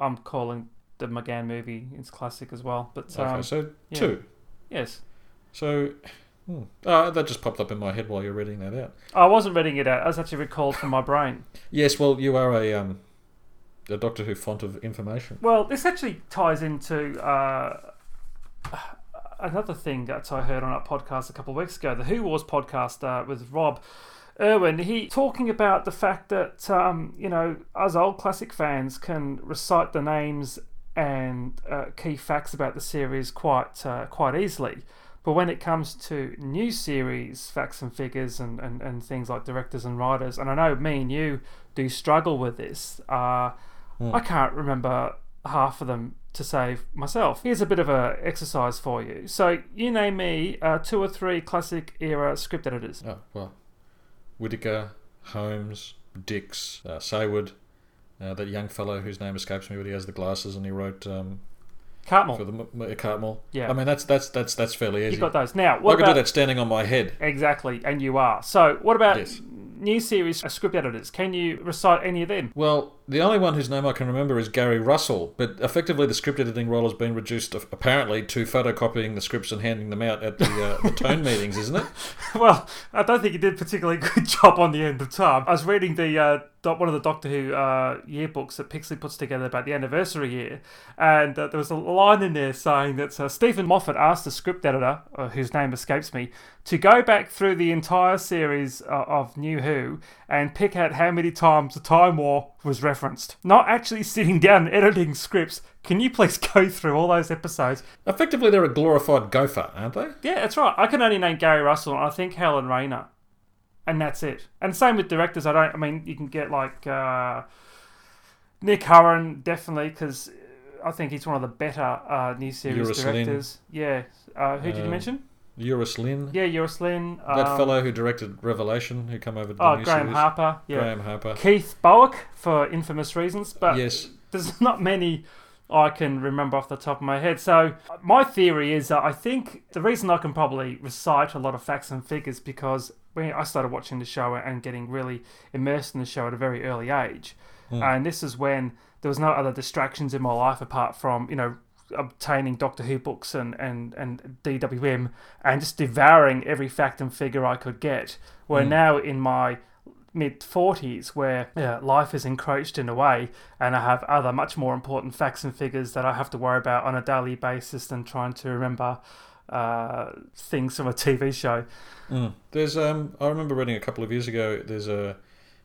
I'm calling the McGann movie. It's classic as well. But um,
okay, so
yeah.
two.
yes,
So hmm. uh, that just popped up in my head while you're reading that out.
I wasn't reading it out. I was actually recalled from my brain.
Yes, well, you are a um, a Doctor Who font of information.
Well, this actually ties into uh, another thing that I heard on a podcast a couple of weeks ago, the Who Wars podcast uh, with Rob Irwin. He talking about the fact that um, you know us old classic fans can recite the names and uh, key facts about the series quite uh, quite easily. But when it comes to new series facts and figures and, and, and things like directors and writers, and I know me and you do struggle with this, uh, I can't remember half of them to save myself. Here's a bit of a exercise for you. So you name me uh, two or three classic era script editors.
Oh well, Whitaker, Holmes, Dicks, uh, Saward, uh, that young fellow whose name escapes me, but he has the glasses and he wrote um,
Cartmel.
for the M- Cartmel.
Yeah.
I mean that's that's that's that's fairly easy.
You've got those. Now,
I
what
could
about
do that standing on my head.
exactly? And you are. So, what about
Yes.
new series uh, script editors? Can you recite any of them?
Well, the only one whose name I can remember is Gary Russell, but effectively the script editing role has been reduced of- apparently to photocopying the scripts and handing them out at the, uh, the tone meetings, isn't it?
well, I don't think he did a particularly good job on the end of time. I was reading the uh, one of the Doctor Who uh, yearbooks that Pixley puts together about the anniversary year, and uh, there was a line in there saying that uh, Steven Moffat asked the script editor, uh, whose name escapes me, to go back through the entire series uh, of New Who and pick out how many times the Time War was referenced. Not actually sitting down and editing scripts. Can you please go through all those episodes?
Effectively, they're a glorified gopher, aren't they?
Yeah, that's right. I can only name Gary Russell and I think Helen Raynor. And that's it. And same with directors. I don't, I mean, you can get like uh, Nick Hurran, definitely, because I think he's one of the better uh, new series
Euros Lyn.
directors. Yeah. Uh, who did you
Um,
mention?
Euros Lyn.
Yeah, Euros Lyn.
That
um,
fellow who directed Revelation, who come over to the
Oh, Graham
series.
Harper. Yeah.
Graham Harper.
Keith Boak for infamous reasons, but
yes.
there's not many I can remember off the top of my head. So my theory is that I think the reason I can probably recite a lot of facts and figures because when I started watching the show and getting really immersed in the show at a very early age, and this is when there was no other distractions in my life apart from you know obtaining Doctor Who books and, and, and DWM and just devouring every fact and figure I could get. Where now in my mid 40s where yeah, life has encroached in a way and I have other much more important facts and figures that I have to worry about on a daily basis than trying to remember uh, things from a TV show.
Mm. There's um I remember reading a couple of years ago there's a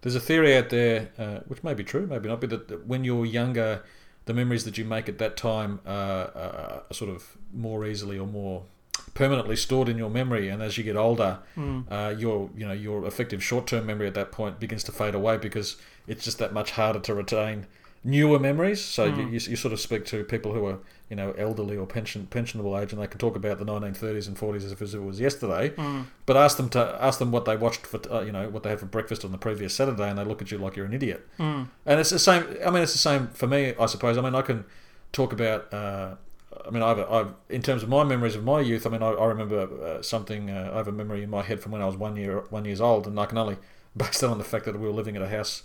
there's a theory out there uh, which may be true maybe not but that, that when you're younger the memories that you make at that time uh, are sort of more easily or more permanently stored in your memory. And as you get older uh, your you know your effective short-term memory at that point begins to fade away because it's just that much harder to retain newer memories. So you, you, you sort of speak to people who are you know elderly or pension pensionable age and they can talk about the 1930s and 40s as if it was yesterday but ask them to ask them what they watched for uh, you know what they had for breakfast on the previous Saturday and they look at you like you're an idiot and it's the same I mean it's the same for me I suppose I mean I can talk about uh, I mean, I've, I've, in terms of my memories of my youth, I mean, I, I remember uh, something. Uh, I have a memory in my head from when I was one year one years old, and I can only base that on the fact that we were living at a house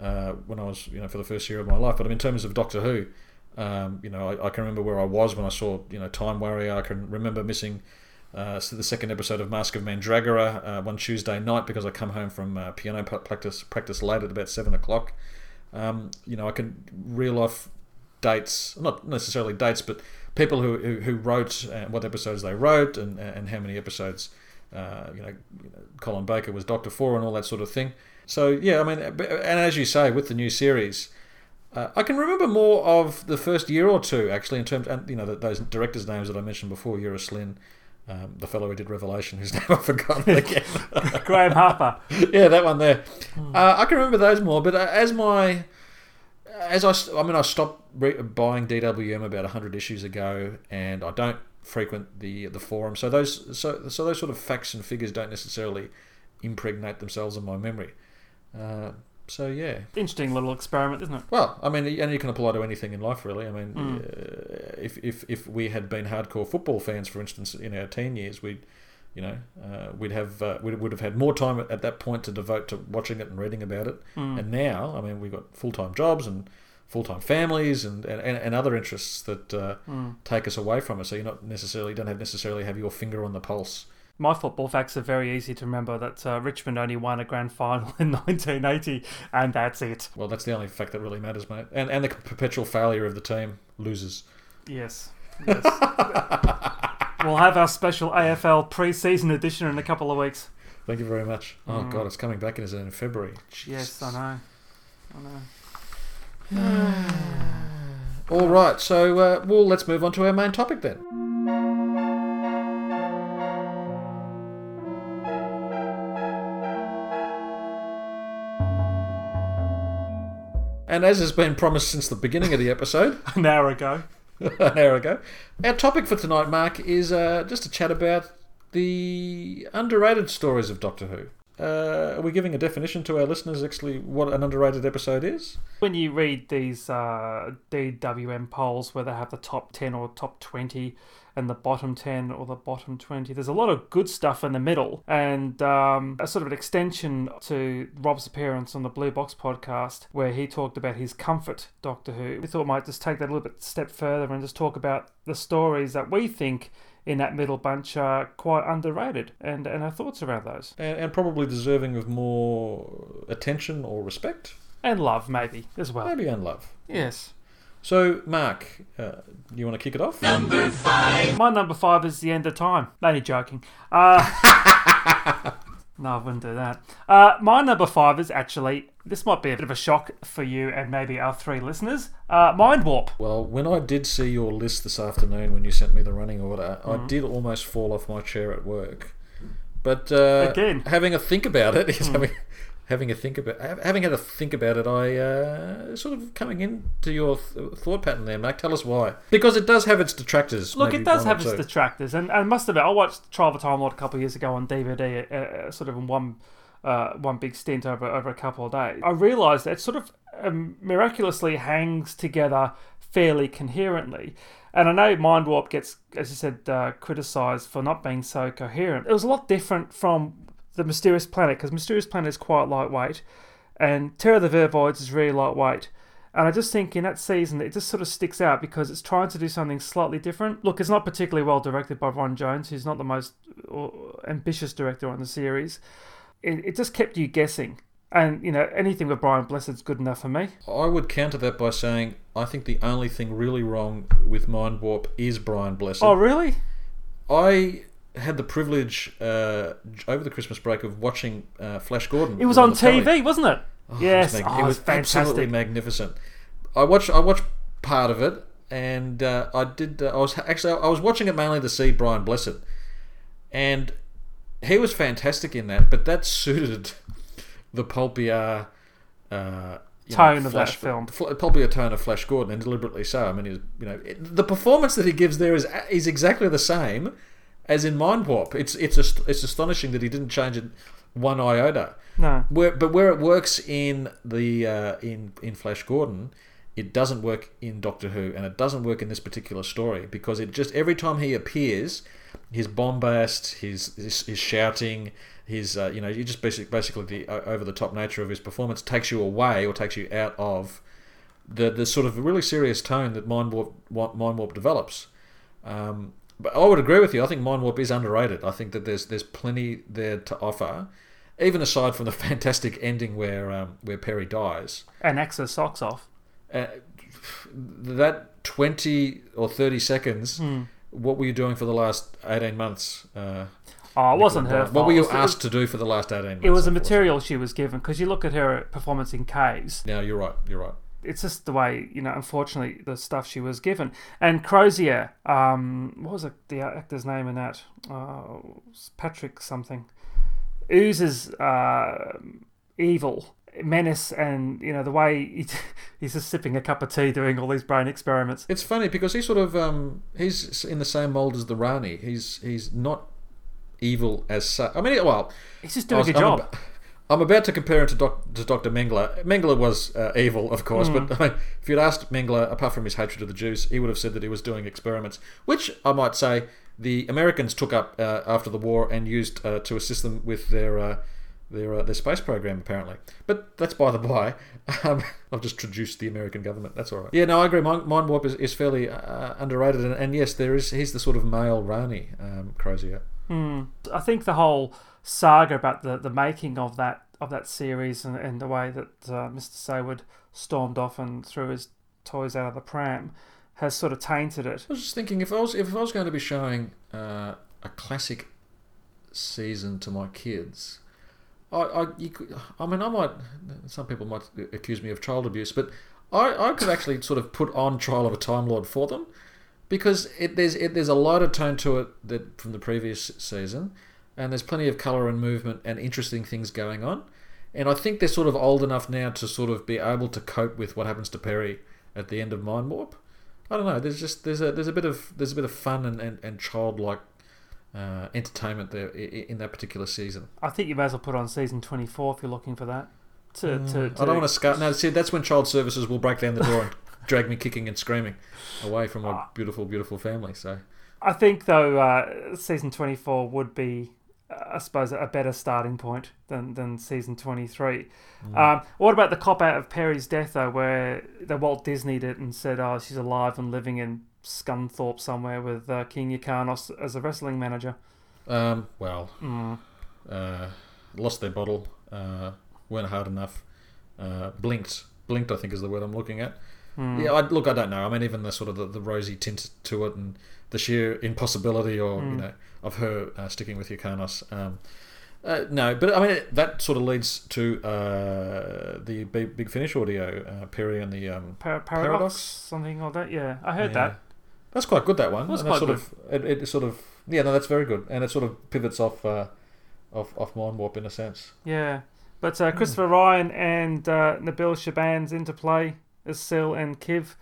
uh, when I was, you know, for the first year of my life. But in terms of Doctor Who, um, you know, I, I can remember where I was when I saw, you know, Time Warrior. I can remember missing uh, the second episode of Mask of Mandragora uh, one Tuesday night because I come home from uh, piano practice practice late at about seven o'clock. Um, you know, I can reel off dates, not necessarily dates, but people who, who, who wrote uh, what episodes they wrote and, and how many episodes, uh, you, know, Colin Baker was Doctor For and all that sort of thing. So, yeah, I mean, and as you say, with the new series, uh, I can remember more of the first year or two, actually, in terms, and you know, th- those directors' names that I mentioned before, Euros Lyn, um, the fellow who did Revelation, whose name I've forgotten again.
Graham Harper.
yeah, that one there. Uh, I can remember those more, but uh, as my as I, I mean, I stopped re- buying DWM about hundred issues ago, and I don't frequent the the forum. So those so so those sort of facts and figures don't necessarily impregnate themselves in my memory. Uh, so yeah,
Interesting little experiment, isn't it?
well, I mean, and you can apply to anything in life, really. I mean, uh, if, if if we had been hardcore football fans, for instance, in our teen years, we'd, you know, uh, we'd have uh, we would have had more time at, at that point to devote to watching it and reading about it. And now, I mean, we've got full time jobs and full time families and, and, and other interests that uh, take us away from it. So you're not necessarily don't have necessarily have your finger on the pulse.
My football facts are very easy to remember. That uh, Richmond only won a grand final in 1980, and that's it.
Well, that's the only fact that really matters, mate. And and the perpetual failure of the team loses.
Yes. Yes. we'll have our special AFL pre-season edition in a couple of weeks.
Thank you very much. Oh God, it's coming back in, in February.
Yes, I know. I know.
All right, so uh, well, let's move on to our main topic then. And as has been promised since the beginning of the episode,
An hour ago.
an hour ago, our topic for tonight, Mark, is uh, just to chat about the underrated stories of Doctor Who. Uh, are we giving a definition to our listeners actually what an underrated episode is?
When you read these uh, DWM polls where they have the top 10 or top 20 and the bottom 10 or the bottom 20, there's a lot of good stuff in the middle. And um, a sort of an extension to Rob's appearance on the Blue Box podcast where he talked about his comfort Doctor Who. We thought might just take that a little bit step further and just talk about the stories that we think in that middle bunch are quite underrated and, and our thoughts around those.
and, and probably deserving of more attention or respect,
And love, maybe, as well.
maybe and love.
Yes.
So, Mark, uh, you want to kick it off?
My number five is the end of time. Only joking. Uh, no, I wouldn't do that. Uh, my number five is actually This might be a bit of a shock for you and maybe our three listeners. Uh, Mind Warp.
Well, when I did see your list this afternoon when you sent me the running order,
Mm-hmm.
I did almost fall off my chair at work. But uh,
Again.
Having a think about it, is having, having a think about having had a think about it, I uh, sort of coming into your th- thought pattern there, Mac. Tell us why. Because it does have its detractors.
Look, it does have its detractors, and and must admit, I watched Trial of a Time Lord a couple of years ago on DVD, uh, uh, sort of in one uh, one big stint over over a couple of days. I realised that it sort of um, miraculously hangs together fairly coherently. And I know Mind Warp gets, as you said, uh, criticised for not being so coherent. It was a lot different from the Mysterious Planet because Mysterious Planet is quite lightweight, and Terror of the Vervoids is really lightweight. And I just think in that season, it just sort of sticks out because it's trying to do something slightly different. Look, it's not particularly well directed by Ron Jones, who's not the most uh, ambitious director on the series. It, it just kept you guessing. And, you know, anything with Brian Blessed's good enough for me.
I would counter that by saying I think the only thing really wrong with Mind Warp is Brian Blessed.
Oh, really?
I had the privilege uh, over the Christmas break of watching uh, Flash Gordon.
It was
on the telly.
TV, wasn't it?
Oh,
yes.
it was, mag-
oh,
it was
fantastic.
absolutely magnificent. I watched I watched part of it, and uh, I did. Uh, I was actually I was watching it mainly to see Brian Blessed, and he was fantastic in that. But that suited the pulpier. Uh,
Tone of that film.
fl- pulpier tone of Flash Gordon, and deliberately so. I mean, he's, you know, it, the performance that he gives there is is exactly the same as in Mind Warp. It's it's it's astonishing that he didn't change it one iota.
No.
Where, but where it works in the uh, in in Flash Gordon, it doesn't work in Doctor Who, and it doesn't work in this particular story because it just every time he appears, his bombast, his his, his shouting, his uh, you know, you just basic, basically the over the top nature of his performance takes you away or takes you out of the the sort of really serious tone that Mind Warp Mind Warp develops. Um, but I would agree with you. I think Mind Warp is underrated. I think that there's there's plenty there to offer, even aside from the fantastic ending where um, where Peri dies.
And Axel socks off.
Uh, that twenty or thirty seconds.
Hmm.
What were you doing for the last eighteen months? Uh,
Oh, it wasn't her
What were you asked to do for the last eighteen months?
It was
the
material she was given because you look at her performance in Caves.
Now, you're right. You're right.
It's just the way you know. Unfortunately, the stuff she was given. And Crozier, um, what was it, the actor's name in that? Uh, Patrick something. Oozes uh, evil menace, and you know the way he, he's just sipping a cup of tea, doing all these brain experiments.
It's funny because he's sort of um, he's in the same mold as the Rani. He's he's not evil as such. I mean, well,
He's just doing
was-
a job.
I'm about to compare him to, doc, to Dr. Mengele. Mengele was uh, evil, of course,
Hmm.
but I mean, if you'd asked Mengele, apart from his hatred of the Jews, he would have said that he was doing experiments, which I might say the Americans took up uh, after the war and used uh, to assist them with their uh, their uh, their space program, apparently. But that's by the by. Um, I've just traduced the American government. That's all right. Yeah, no, I agree. Mind, Mind Warp is, is fairly uh, underrated, and, and yes, there is. He's the sort of male Rani, um, Crozier.
Hmm. I think the whole saga about the, the making of that of that series and, and the way that uh, Mr. Saward stormed off and threw his toys out of the pram has sort of tainted it.
I was just thinking if I was if I was going to be showing uh, a classic season to my kids, I I, you could, I mean I might some people might accuse me of child abuse, but I, I could actually sort of put on Trial of a Time Lord for them because it, there's it, there's a lighter tone to it that from the previous season, and there's plenty of color and movement and interesting things going on, and I think they're sort of old enough now to sort of be able to cope with what happens to Peri at the end of Mind Warp. I don't know. There's just there's a there's a bit of there's a bit of fun and, and, and childlike uh, entertainment there in that particular season.
I think you may as well put on season 24 if you're looking for that. To, to, to
Mm. I don't want to scar. No, see, that's when child services will break down the door and drag me kicking and screaming away from my beautiful, beautiful family. So
I think though uh, season 24 would be, uh, I suppose, a better starting point than, than season 23. Um, what about the cop out of Peri's death though, where the Walt Disneyed it and said, "Oh, she's alive and living in Scunthorpe somewhere with uh, King Yrcanos as a wrestling manager."
um, well,
Mm.
uh, lost their bottle. Uh, weren't hard enough. Uh, blinked. Blinked. I think is the word I'm looking at.
Mm.
Yeah, I, look, I don't know. I mean, even the sort of the, the rosy tint to it, and the sheer impossibility, or you
Mm.
know, of her uh, sticking with Yrcanos. Um, Uh, no, but I mean it, that sort of leads to uh, the big, big Finish audio, uh, Peri and the um,
Par- paradox,
Paradox?
something like that. Yeah, I heard
Yeah.
that.
That's quite good. That one.
Was
And that
quite
sort of it, it sort of yeah. No, that's very good, and it sort of pivots off uh, off off Mind Warp in a sense.
Yeah, but uh,
Hmm.
Christopher Ryan and uh, Nabil Shaban's interplay as Sil and Kiv,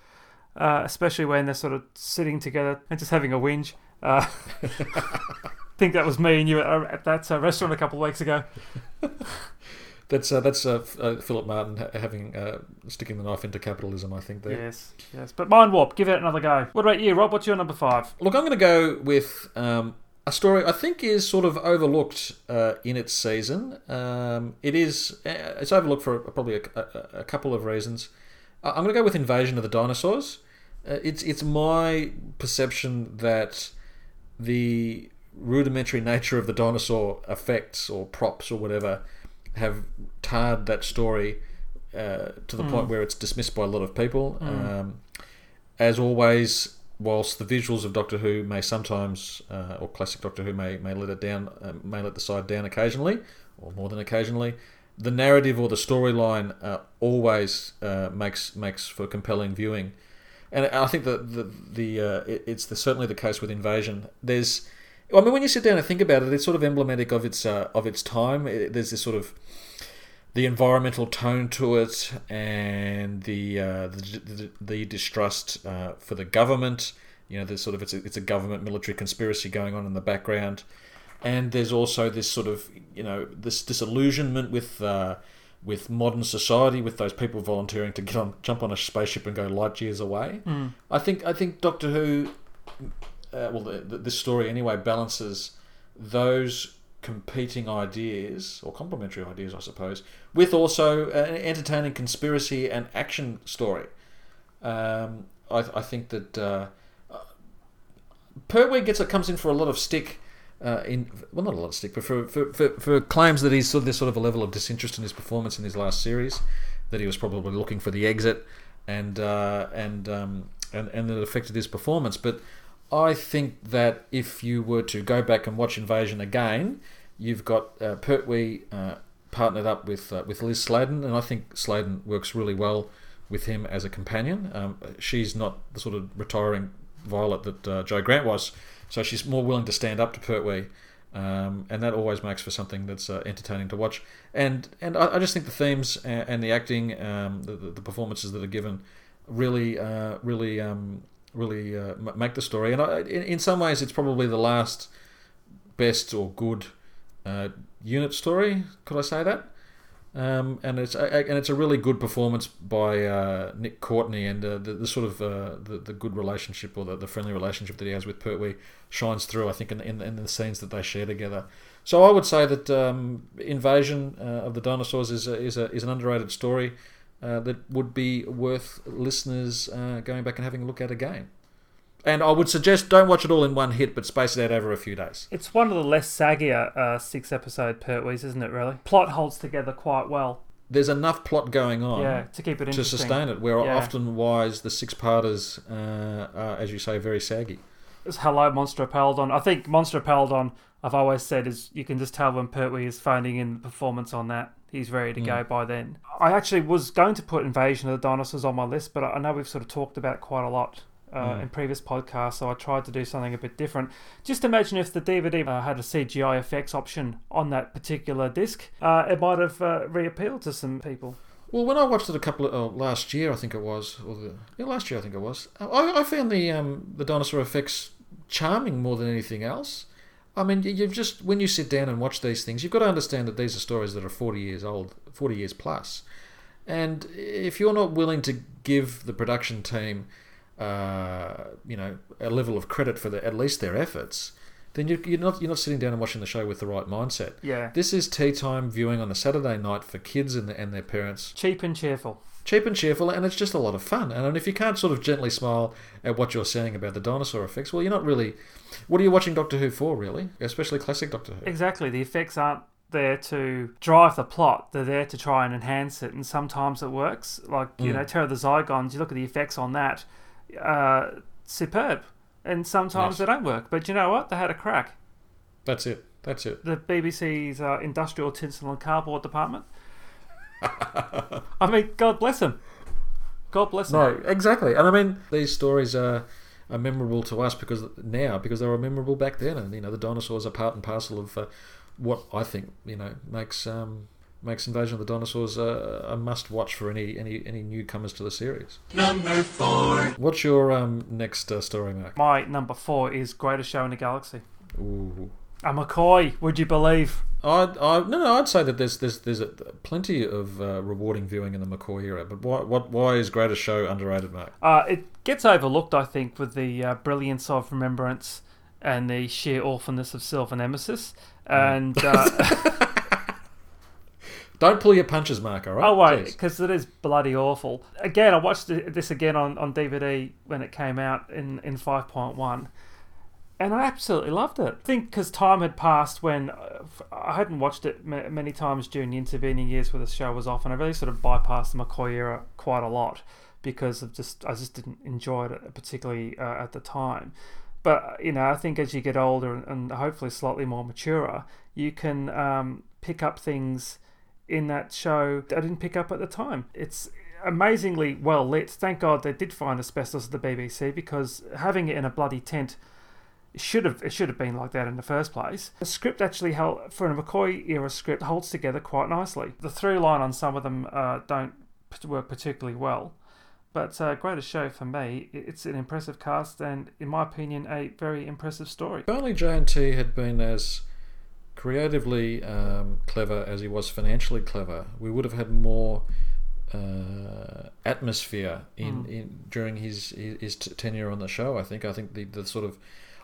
uh, especially when they're sort of sitting together and just having a whinge. Uh, I think that was me and you at, at that uh, restaurant a couple of weeks ago.
That's uh, that's uh, uh, Philip Martin having uh, sticking the knife into capitalism. I think there.
Yes, yes. But Mind Warp, give it another go. What about you, Rob? What's your number five?
Look, I'm going to go with um, a story I think is sort of overlooked uh, in its season. Um, it is uh, it's overlooked for probably a, a, a couple of reasons. I'm going to go with Invasion of the Dinosaurs. Uh, it's it's my perception that the rudimentary nature of the dinosaur effects or props or whatever have tarred that story uh, to the point where it's dismissed by a lot of people. Um, as always, whilst the visuals of Doctor Who may sometimes, uh, or classic Doctor Who may may let it down, uh, may let the side down occasionally, or more than occasionally, the narrative or the storyline uh, always uh, makes makes for compelling viewing. And I think that the the uh, it, it's the, certainly the case with Invasion. There's, I mean, when you sit down and think about it, it's sort of emblematic of its uh, of its time. It, there's this sort of the environmental tone to it and the uh, the, the, the distrust uh, for the government. You know, there's sort of it's a, it's a government military conspiracy going on in the background, and there's also this sort of you know this disillusionment with uh, with modern society, with those people volunteering to get on jump on a spaceship and go light years away. I think I think Doctor Who, uh, well, the, the, this story anyway balances those competing ideas or complementary ideas, I suppose, with also an entertaining conspiracy and action story. Um, I, I think that uh, Pertwee gets comes in for a lot of stick. Uh, in well, not a lot of stick, but for, for, for, for claims that he's sort of there's sort of a level of disinterest in his performance in his last series, that he was probably looking for the exit, and uh, and um, and and that it affected his performance. But I think that if you were to go back and watch Invasion again, you've got uh, Pertwee uh, partnered up with uh, with Lis Sladen, and I think Sladen works really well with him as a companion. Um, she's not the sort of retiring Violet that uh, Jo Grant was, so she's more willing to stand up to Pertwee. Um, and that always makes for something that's uh, entertaining to watch. And and I, I just think the themes and, and the acting, um, the, the performances that are given, really uh, really um, really uh, make the story. And I, in, in some ways, it's probably the last best or good uh, unit story. Could I say that? Um, and it's a, and it's a really good performance by uh, Nick Courtney, and uh, the, the sort of uh, the, the good relationship or the, the friendly relationship that he has with Pertwee shines through. I think in, in, in the scenes that they share together. So I would say that um, Invasion uh, of the Dinosaurs is a, is a, is an underrated story uh, that would be worth listeners uh, going back and having a look at again. And I would suggest don't watch it all in one hit, but space it out over a few days.
It's one of the less saggier uh, six episode Pertwees, isn't it, really? Plot holds together quite well.
There's enough plot going on.
Yeah, to keep it
to sustain it. Where
Yeah.
often wise the six parters uh, are, as you say, very saggy.
It's Hello, Monster Peladon. I think Monster Peladon, I've always said, is you can just tell when Pertwee is phoning in the performance on that. He's ready to go by then. I actually was going to put Invasion of the Dinosaurs on my list, but I know we've sort of talked about it quite a lot uh, in previous podcasts, so I tried to do something a bit different. Just imagine if the DVD uh, had a CGI effects option on that particular disc. Uh, it might have uh, reappealed to some people.
Well, when I watched it a couple of oh, last year, I think it was, or the yeah, last year I think it was. I, I found the um, the dinosaur effects charming more than anything else. I mean, you- you've just when you sit down and watch these things, you've got to understand that these are stories that are forty years old, forty years plus, and if you're not willing to give the production team, uh, you know, a level of credit for the, at least their efforts, then you're, you're not you're not sitting down and watching the show with the right mindset.
Yeah.
This is tea time viewing on a Saturday night for kids and, the, and their parents
Cheap and cheerful.
cheap and cheerful, and it's just a lot of fun. And if you can't sort of gently smile at what you're saying about the dinosaur effects, well, you're not really. What are you watching Doctor Who for, really? Especially classic Doctor Who.
Exactly. The effects aren't there to drive the plot. They're there to try and enhance it. And sometimes it works. Like, you
Mm.
know, Terror of the Zygons, you look at the effects on that, uh, superb. And sometimes
Yes.
they don't work. But you know what? They had a crack.
That's it. That's it.
the BBC's uh, industrial tinsel and cardboard department. I mean, God bless him. God bless him.
No, exactly. And I mean, these stories are, are memorable to us because now because they were memorable back then, and you know the dinosaurs are part and parcel of uh, what I think you know makes um, makes Invasion of the Dinosaurs a, a must watch for any, any any newcomers to the series.
Number four.
What's your um, next uh, story, Mark?
My number four is Greatest Show in the Galaxy.
Ooh.
A McCoy, would you believe?
I'd, I no no I'd say that there's there's there's a, plenty of uh, rewarding viewing in the McCoy era, but why what why is Greatest Show underrated, Mark?
Uh, it gets overlooked, I think, with the uh, brilliance of Remembrance and the sheer awfulness of Silver Nemesis. And uh,
Don't pull your punches, Mark. All right.
oh wait, because it is bloody awful. Again, I watched this again on, on DVD when it came out in in five point one. And I absolutely loved it. I think because time had passed when I hadn't watched it many times during the intervening years where the show was off, and I really sort of bypassed the McCoy era quite a lot because of just I just didn't enjoy it particularly uh, at the time. But you know, I think as you get older and, and hopefully slightly more mature, you can um, pick up things in that show I didn't pick up at the time. It's amazingly well lit. Thank God they did find asbestos at the BBC because having it in a bloody tent should have it should have been like that in the first place. The script actually held for a McCoy era script holds together quite nicely. The through line on some of them uh, don't work particularly well, but uh, greatest show for me. It's an impressive cast and, in my opinion, a very impressive story.
If only JNT had been as creatively um, clever as he was financially clever, we would have had more uh, atmosphere in, in during his his, his tenure on the show. I think. I think the, the sort of,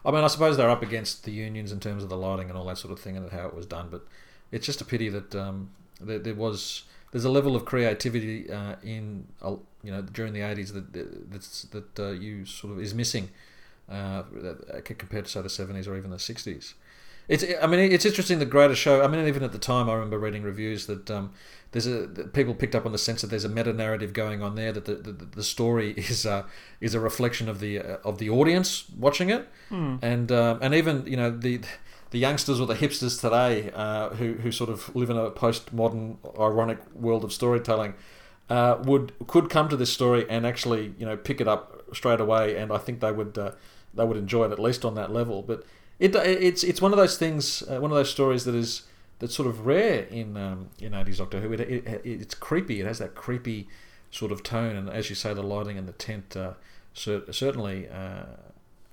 I mean, I suppose they're up against the unions in terms of the lighting and all that sort of thing and how it was done. But it's just a pity that um, there, there was there's a level of creativity uh, in uh, you know during the 80s that that's that uh, you sort of is missing uh, compared to say the 70s or even the 60s. It's I mean it's interesting the greatest show. I mean even at the time I remember reading reviews that um, there's a that people picked up on the sense that there's a meta narrative going on there that the, the, the story is uh, is a reflection of the uh, of the audience watching it and um, and even you know the the youngsters or the hipsters today uh, who who sort of live in a postmodern ironic world of storytelling uh, would could come to this story and actually you know pick it up straight away and I think they would uh, they would enjoy it at least on that level but it it's it's one of those things uh, one of those stories that is that's sort of rare in um, in 80s Doctor Who. It, it, it's creepy. It has that creepy sort of tone. And as you say the lighting and the tent uh, cer- certainly uh,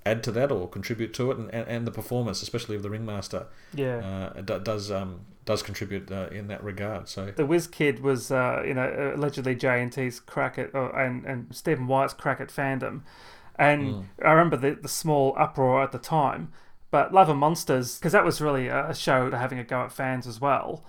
add to that or contribute to it. And, and, and the performance especially of the ringmaster
Yeah.
uh, do- does um, does contribute uh, in that regard. So
the Whiz Kid was, uh, you know, allegedly JNT's crack at, uh, and and Stephen Wyatt's crack at fandom, and I remember the the small uproar at the time. But Love and Monsters, because that was really a show to having a go at fans as well.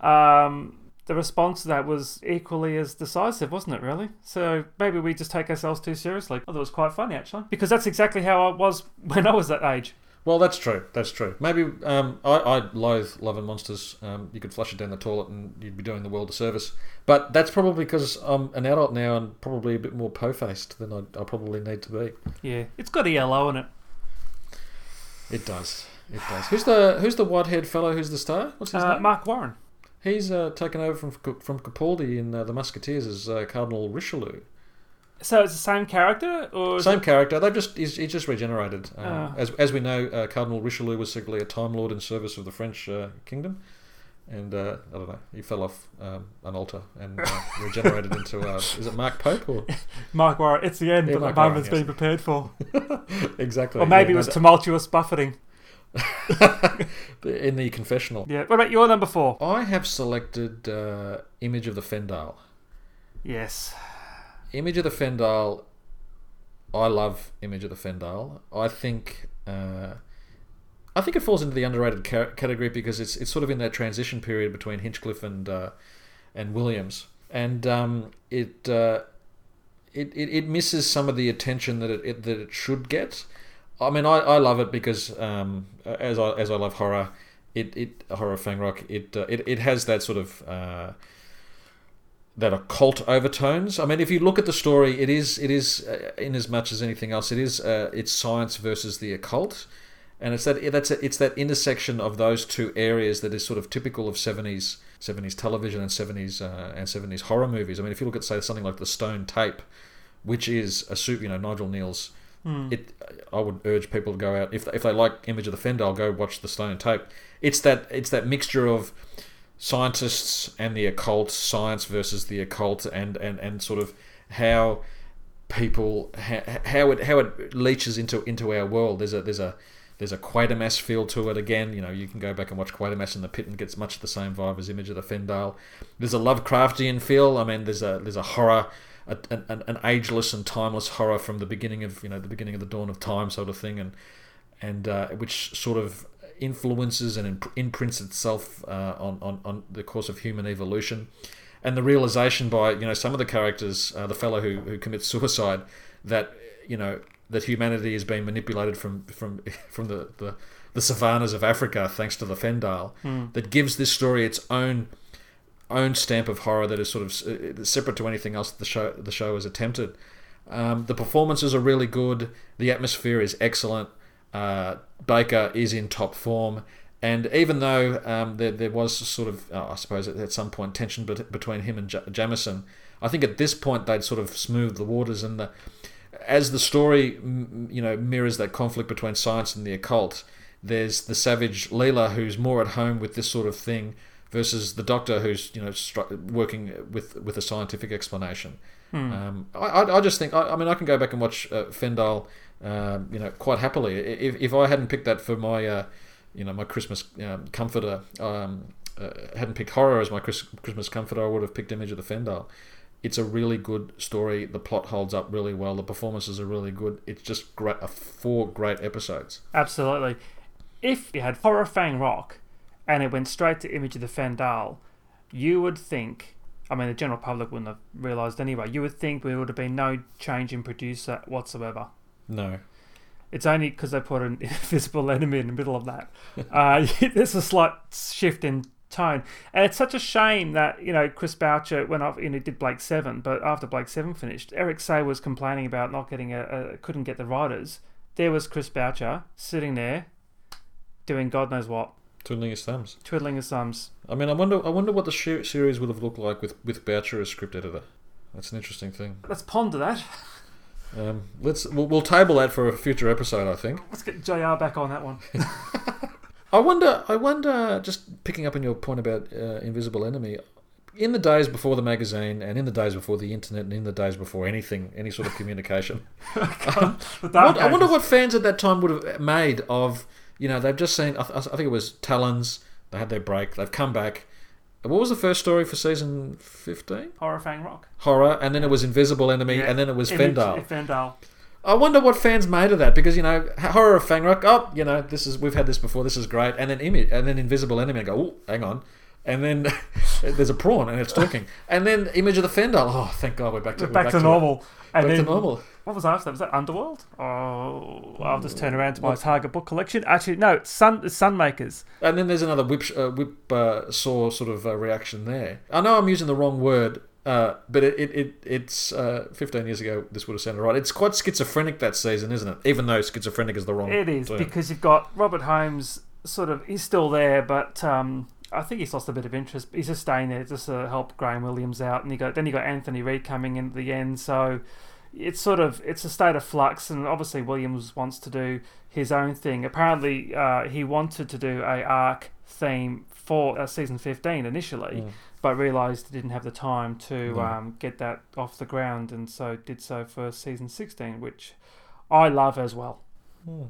Um, the response to that was equally as decisive, wasn't it? Really? So maybe we just take ourselves too seriously. I thought it was quite funny actually, because that's exactly how I was when I was that age.
Well, that's true. That's true. Maybe um, I, I loathe Love and Monsters. Um, you could flush it down the toilet and you'd be doing the world a service. But that's probably because I'm an adult now and probably a bit more po-faced than I, I probably need to be.
Yeah, it's got a yellow in it.
It does. It does. Who's the Who's the white-haired fellow? Who's the star? What's his
Uh,
name?
Marc Warren.
He's uh, taken over from from Capaldi in uh, the Musketeers as uh, Cardinal Richelieu.
So it's the same character, or
Same
it-
character. They've just he's, he's just regenerated.
Ah.
As as we know, uh, Cardinal Richelieu was simply a Time Lord in service of the French uh, kingdom, and uh, I don't know. He fell off um, an altar and uh, regenerated into uh, is it Mark Pope or
Marc Warren? It's the end,
Yeah,
but
Mark
the moment's
Warren,
been prepared for.
exactly?
Or maybe
yeah,
it was
no,
tumultuous buffeting.
in the confessional.
Yeah. What about your number four?
I have selected uh, Image of the Fendahl.
Yes.
Image of the Fendahl. I love Image of the Fendahl. I think uh, I think it falls into the underrated category because it's it's sort of in that transition period between Hinchcliffe and uh, and Williams, and um, it, uh, it it it misses some of the attention that it, it that it should get. I mean, I, I love it because um, as I as I love horror, it, it horror Fang Rock. It, uh, it it has that sort of uh, that occult overtones. I mean, if you look at the story, it is it is uh, in as much as anything else, it is uh, it's science versus the occult, and it's that that's a, it's that intersection of those two areas that is sort of typical of seventies seventies television and seventies uh, and seventies horror movies. I mean, if you look at say something like the Stone Tape, which is a soup, you know, Nigel Kneale's. It, I would urge people to go out if if they like Image of the Fendahl, go watch the Stone Tape. It's that it's that mixture of scientists and the occult, science versus the occult, and and, and sort of how people how, how it how it leaches into into our world. There's a there's a there's a Quatermass feel to it again. You know, you can go back and watch Quatermass in the Pit and gets much the same vibe as Image of the Fendahl. There's a Lovecraftian feel. I mean, there's a there's a horror, a, an, an ageless and timeless horror from the beginning of you know the beginning of the dawn of time sort of thing, and and uh, which sort of influences and imp- imprints itself uh, on, on on the course of human evolution, and the realization by you know some of the characters, uh, the fellow who who commits suicide, that you know that humanity is being manipulated from from from the, the, the savannas of Africa thanks to the Fendahl that gives this story its own own stamp of horror that is sort of uh, separate to anything else that the show the show has attempted. Um, the performances are really good. The atmosphere is excellent. Uh, Baker is in top form, and even though um, there, there was sort of, uh, I suppose, at, at some point tension bet- between him and J- Jameson, I think at this point they'd sort of smoothed the waters, and the as the story, you know, mirrors that conflict between science and the occult. There's the savage Leela who's more at home with this sort of thing, versus the Doctor who's you know stru- working with with a scientific explanation. Um, I, I I just think I, I mean I can go back and watch uh, Fendahl, um, you know, quite happily. If, if I hadn't picked that for my, uh, you know, my Christmas um, comforter, um, uh, hadn't picked horror as my Chris, Christmas comforter, I would have picked Image of the Fendahl. It's a really good story. The plot holds up really well. The performances are really good. It's just great. Uh, four great episodes.
Absolutely. If you had Horror Fang Rock and it went straight to Image of the Fendahl, you would think, I mean, the general public wouldn't have realised anyway, you would think there would have been no change in producer whatsoever.
No,
It's only because they put an invisible enemy in the middle of that. Uh, there's a slight shift in tone, and it's such a shame that you know Chris Boucher went off. You know, did Blake Seven, but after Blake Seven finished, Eric Say was complaining about not getting a, a couldn't get the writers. There was Chris Boucher sitting there, doing God knows what,
twiddling his thumbs.
twiddling his thumbs.
I mean, I wonder. I wonder what the sh- series would have looked like with with Boucher as script editor. That's an interesting thing.
Let's ponder that.
Um, let's we'll, we'll table that for a future episode. I think.
Let's get Jr. back on that one.
I wonder. I wonder. Just picking up on your point about uh, Invisible Enemy, in the days before the magazine, and in the days before the internet, and in the days before anything, any sort of communication,
The
what, I wonder what fans at that time would have made of. You know, they've just seen. I, th- I think it was Talons. They had their break. They've come back. What was the first story for season fifteen?
Horror Fang Rock.
Horror, and then it was Invisible Enemy,
Yeah.
and then it was
Image-
Fendahl.
Fendahl.
I wonder what fans made of that because you know horror of Fang Rock. Oh, you know this is we've had this before. This is great. And then image and then Invisible Enemy. And go, oh, hang on. And then there's a prawn and it's talking. And then Image of the Fendahl. Oh, thank God we're back to
We're
we're
back, to normal. And
Back
then,
to normal.
What was after that? Was that Underworld? Oh, I'll just turn around to my Target book collection. Actually, no, it's Sun, it's Sunmakers.
And then there's another whip uh, whip uh, saw sort of uh, reaction there. I know I'm using the wrong word. Uh, but it, it, it it's uh, 15 years ago. This would have sounded right. It's quite schizophrenic that season, isn't it? Even though schizophrenic is the wrong.
It is
term.
because you've got Robert Holmes. Sort of, he's still there, but um, I think he's lost a bit of interest. He's just staying there just to help Graham Williams out, and you got then you got Anthony Read coming in at the end. So it's sort of it's a state of flux, and obviously Williams wants to do his own thing. Apparently, uh, he wanted to do a arc theme for uh, season fifteen initially,
Mm.
But realised he didn't have the time to um, get that off the ground, and so did so for season sixteen, which I love as well.
Hmm.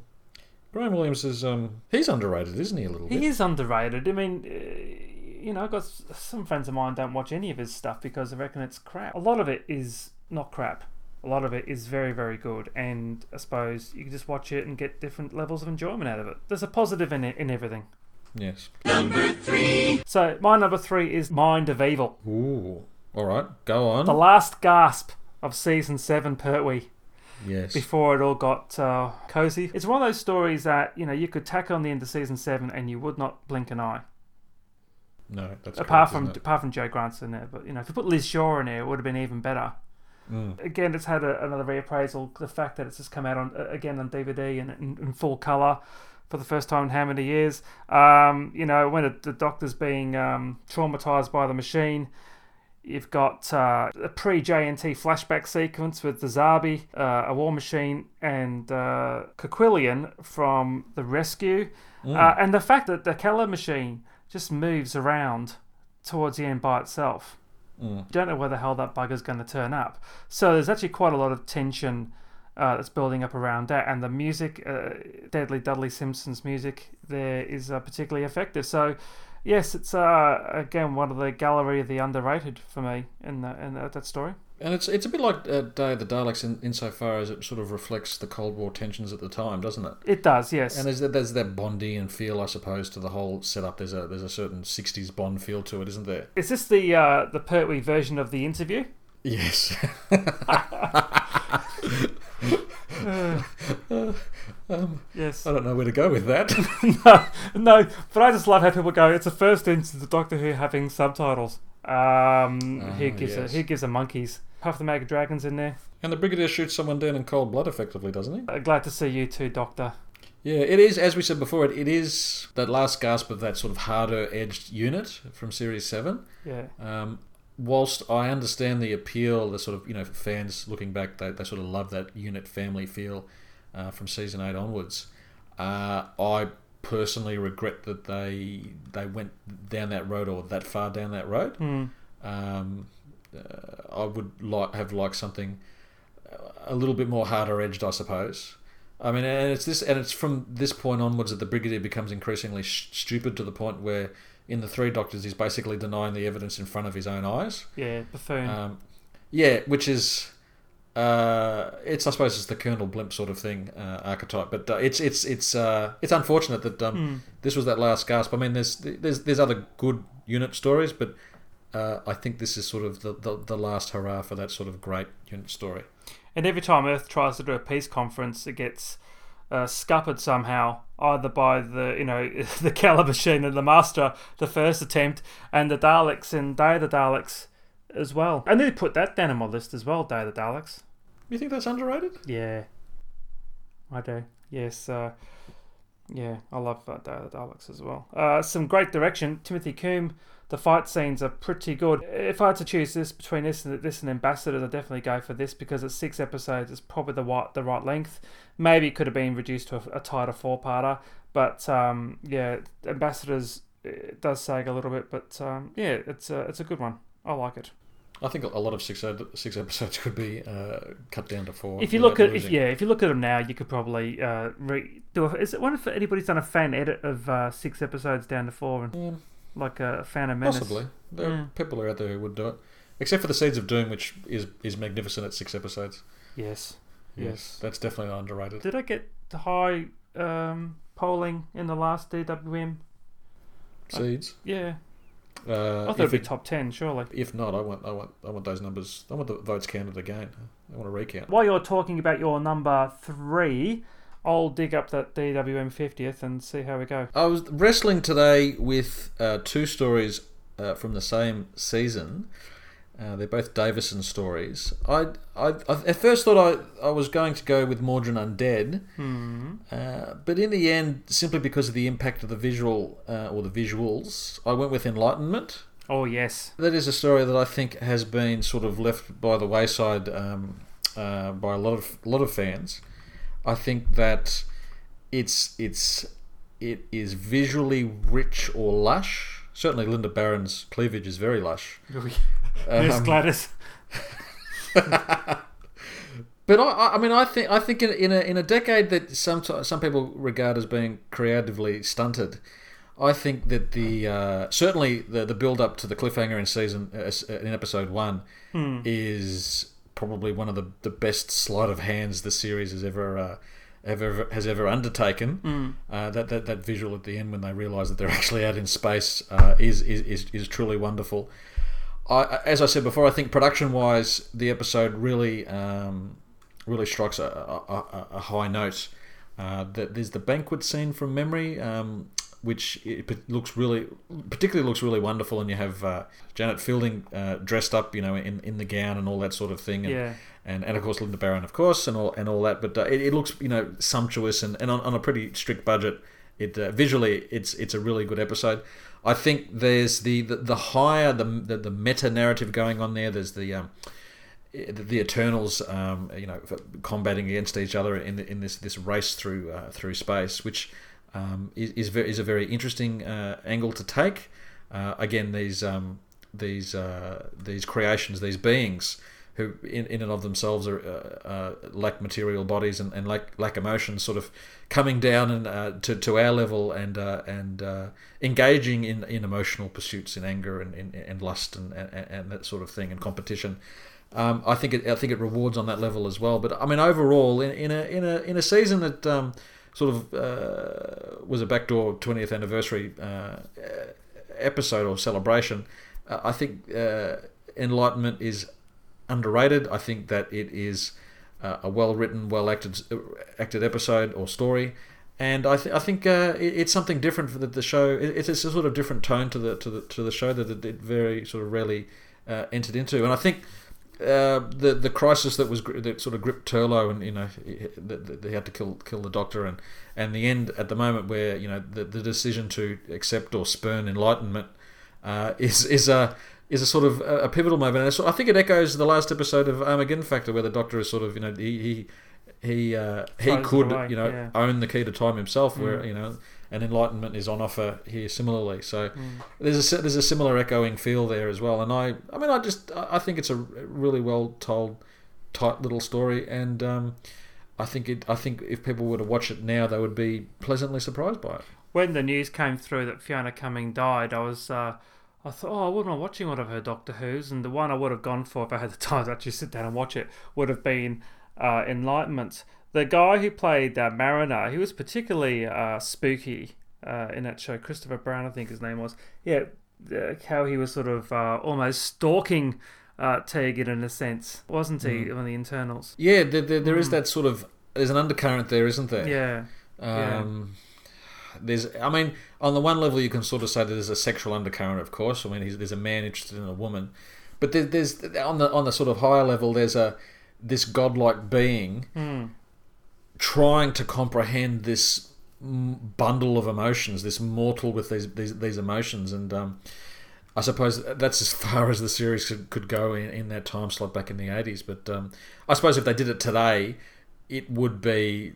Graham Williams is um he's underrated, isn't he? A little bit.
He is underrated. I mean, uh, you know, I've got some friends of mine don't watch any of his stuff because they reckon it's crap. A lot of it is not crap. A lot of it is very, very good, and I suppose you can just watch it and get different levels of enjoyment out of it. There's a positive in it, in everything.
Yes. Number three.
So my number three is Mind of Evil,
Ooh. All right. Go on.
the last gasp of season seven, Pertwee.
yes.
before it all got uh, cozy. It's one of those stories that you know you could tack on the end of season seven and you would not blink an eye.
no, that's
apart
correct,
from
isn't it?
apart from Jo Grant's in there, but you know if you put Liz Shaw in there, it would have been even better.
Mm.
Again, it's had a, another reappraisal. The fact that it's just come out on again on DVD and in, in full color for the first time in how many years. Um, you know, when the doctor's being um, traumatized by the machine. You've got uh, a pre JNT flashback sequence with the Zarbi, uh, a war machine, and uh, Koquillion from the rescue.
Mm.
Uh, and the fact that the Keller machine just moves around towards the end by itself.
Mm.
You don't know where the hell that bugger's going to turn up. So there's actually quite a lot of tension uh, that's building up around that. And the music, uh, Deadly Dudley Simpson's music, there is uh, particularly effective. So yes, it's uh, again one of the gallery of the underrated for me in, the, in that story.
And it's it's a bit like uh, Day of the Daleks in, insofar as it sort of reflects the Cold War tensions at the time, doesn't it?
It does, yes.
And there's that, there's that Bondian feel, I suppose, to the whole setup. There's a there's a certain '60s Bond feel to it, isn't there?
Is this the uh, the Pertwee version of the interview?
Yes. um,
Yes.
I don't know where to go with that.
no, no, but I just love how people go. It's the first instance of Doctor Who having subtitles. Um,
Ah,
gives
yes.
a who gives a monkeys? Puff the Magic Dragon's in there.
and the Brigadier shoots someone down in cold blood, effectively, doesn't he?
Uh, glad to see you too, Doctor.
Yeah, it is. As we said before, it, it is that last gasp of that sort of harder edged unit from Series Seven.
Yeah,
Um, whilst I understand the appeal, the sort of you know fans looking back, they, they sort of love that unit family feel uh, from season eight onwards. Uh, I personally regret that they they went down that road or that far down that road.
Hmm.
Um, uh, I would like have liked something a little bit more harder edged, I suppose. I mean, and it's this, and it's from this point onwards that the brigadier becomes increasingly sh- stupid to the point where, in the Three Doctors, he's basically denying the evidence in front of his own eyes.
yeah, buffoon.
Um, yeah, which is, uh, it's I suppose it's the Colonel Blimp sort of thing uh, archetype, but uh, it's it's it's uh, it's unfortunate that um,
Hmm.
this was that last gasp. I mean, there's there's there's other good unit stories, but uh, I think this is sort of the, the the last hurrah for that sort of great unit story.
And every time Earth tries to do a peace conference, it gets uh, scuppered somehow, either by the you know the Keller machine and the Master, the first attempt, and the Daleks and Day of the Daleks as well. I need to put that down on my list as well. Day of the Daleks.
You think that's underrated?
Yeah, I do. Yes, uh, yeah, I love uh, Day of the Daleks as well. Uh, some great direction. Timothy Combe. The fight scenes are pretty good. If I had to choose this between this and this and Ambassadors, I'd definitely go for this because it's six episodes. It's probably the right the right length. Maybe it could have been reduced to a, a tighter four parter, but um, yeah, Ambassadors it does sag a little bit, but um, yeah, it's a it's a good one. I like it.
I think a lot of six six episodes could be uh, cut down to four.
If you look at if, yeah, if you look at them now, you could probably uh, re- do. A, is it one if anybody's done a fan edit of uh, six episodes down to four, and
Yeah,
like a fan of menace?
possibly. There
Yeah.
are people are out there who would do it, except for the Seeds of Doom, which is is magnificent at six episodes.
Yes. Yes.
that's definitely underrated.
Did I get the high um, polling in the last DWM?
Seeds.
Yeah,
Uh,
I thought it'd be
it-
top ten, surely.
if not, I want I want I want those numbers. I want the votes counted again. I want a recount.
While you're talking about your number three, I'll dig up that DWM fiftieth and see how we go.
I was wrestling today with uh, two stories uh, from the same season. Uh, they're both Davison stories. I, I, I at first thought I, I was going to go with Mawdryn Undead,
Hmm.
uh, but in the end, simply because of the impact of the visual uh, or the visuals, I went with Enlightenment.
Oh yes.
That is a story that I think has been sort of left by the wayside um, uh, by a lot of a lot of fans. I think that it's it's it is visually rich or lush. Certainly, Lynda Baron's cleavage is very lush.
Miss
Um,
Gladys.
But I- I, I mean, I think I think in, in a in a decade that some some people regard as being creatively stunted, I think that the uh, certainly the the build up to the cliffhanger in season uh, uh, in episode one
Hmm.
is probably one of the, the best sleight of hands the series has ever uh, ever has ever undertaken.
Hmm.
Uh, that, that that visual at the end when they realise that they're actually out in space uh, is, is is is truly wonderful. I, as I said before, I think production wise, the episode really um, really strikes a, a, a, a high note. Uh, that there's the banquet scene from memory, um, which it looks really, particularly looks really wonderful, and you have uh, Janet Fielding uh, dressed up, you know, in, in the gown and all that sort of thing, and,
Yeah.
and, and of course Lynda Baron, of course, and all and all that. But uh, it, it looks, you know, sumptuous and, and on, on a pretty strict budget, it uh, visually it's it's a really good episode. I think there's the the, the higher the, the the meta narrative going on there. There's the um, the Eternals, um, you know, combating against each other in in this this race through uh, through space, which um, is is, is a very interesting uh, angle to take. Uh, again, these um, these uh, these creations, these beings who in, in and of themselves are uh, uh, lack material bodies and, and lack lack emotions, sort of coming down and uh, to, to our level and and engaging in, in emotional pursuits in anger and, and, and lust and, and, and that sort of thing and competition. Um, I think it I think it rewards on that level as well. But I mean overall in, in a in a in a season that um, sort of uh, was a backdoor 20th anniversary episode or celebration, I think Enlightenment is underrated. I think that it is uh, a well written, well acted acted episode or story, and I, th- I think uh, it, it's something different for the, show. It, it's a sort of different tone to the to the to the show that it, very sort of rarely uh, entered into, and I think. Uh, the the crisis that was that sort of gripped Turlough, and you know they had to kill kill the doctor and and the end at the moment where you know the, the decision to accept or spurn enlightenment uh, is is a is a sort of a, pivotal moment. And I think it echoes the last episode of Armageddon Factor, where the Doctor is sort of you know he he he uh, he could away, you know yeah. own the key to time himself, where mm. you know and enlightenment is on offer here similarly. So mm. there's a there's a similar echoing feel there as well. And I I mean I just I think it's a really well told, tight little story, and um, I think it I think if people were to watch it now, they would be pleasantly surprised by it.
When the news came through that Fiona Cumming died, I was. Uh, I thought, oh, I wouldn't mind watching one of her Doctor Who's, and the one I would have gone for if I had the time to actually sit down and watch it would have been uh, Enlightenment. The guy who played uh, Marriner, he was particularly uh, spooky uh, in that show. Christopher Brown, I think his name was. Yeah, how he was sort of uh, almost stalking uh, Tegan in a sense, wasn't he, mm. on the internals?
Yeah, there, there, there mm. is that sort of. There's an undercurrent there, isn't there?
Yeah.
Um, yeah there's, I mean, on the one level, you can sort of say that there's a sexual undercurrent, of course. I mean, there's a man interested in a woman, but there, there's on the on the sort of higher level, there's a this godlike being
mm.
Trying to comprehend this bundle of emotions, this mortal with these these, these emotions, and um, I suppose that's as far as the series could, could go in, in that time slot back in the 80s. But um, I suppose if they did it today, it would be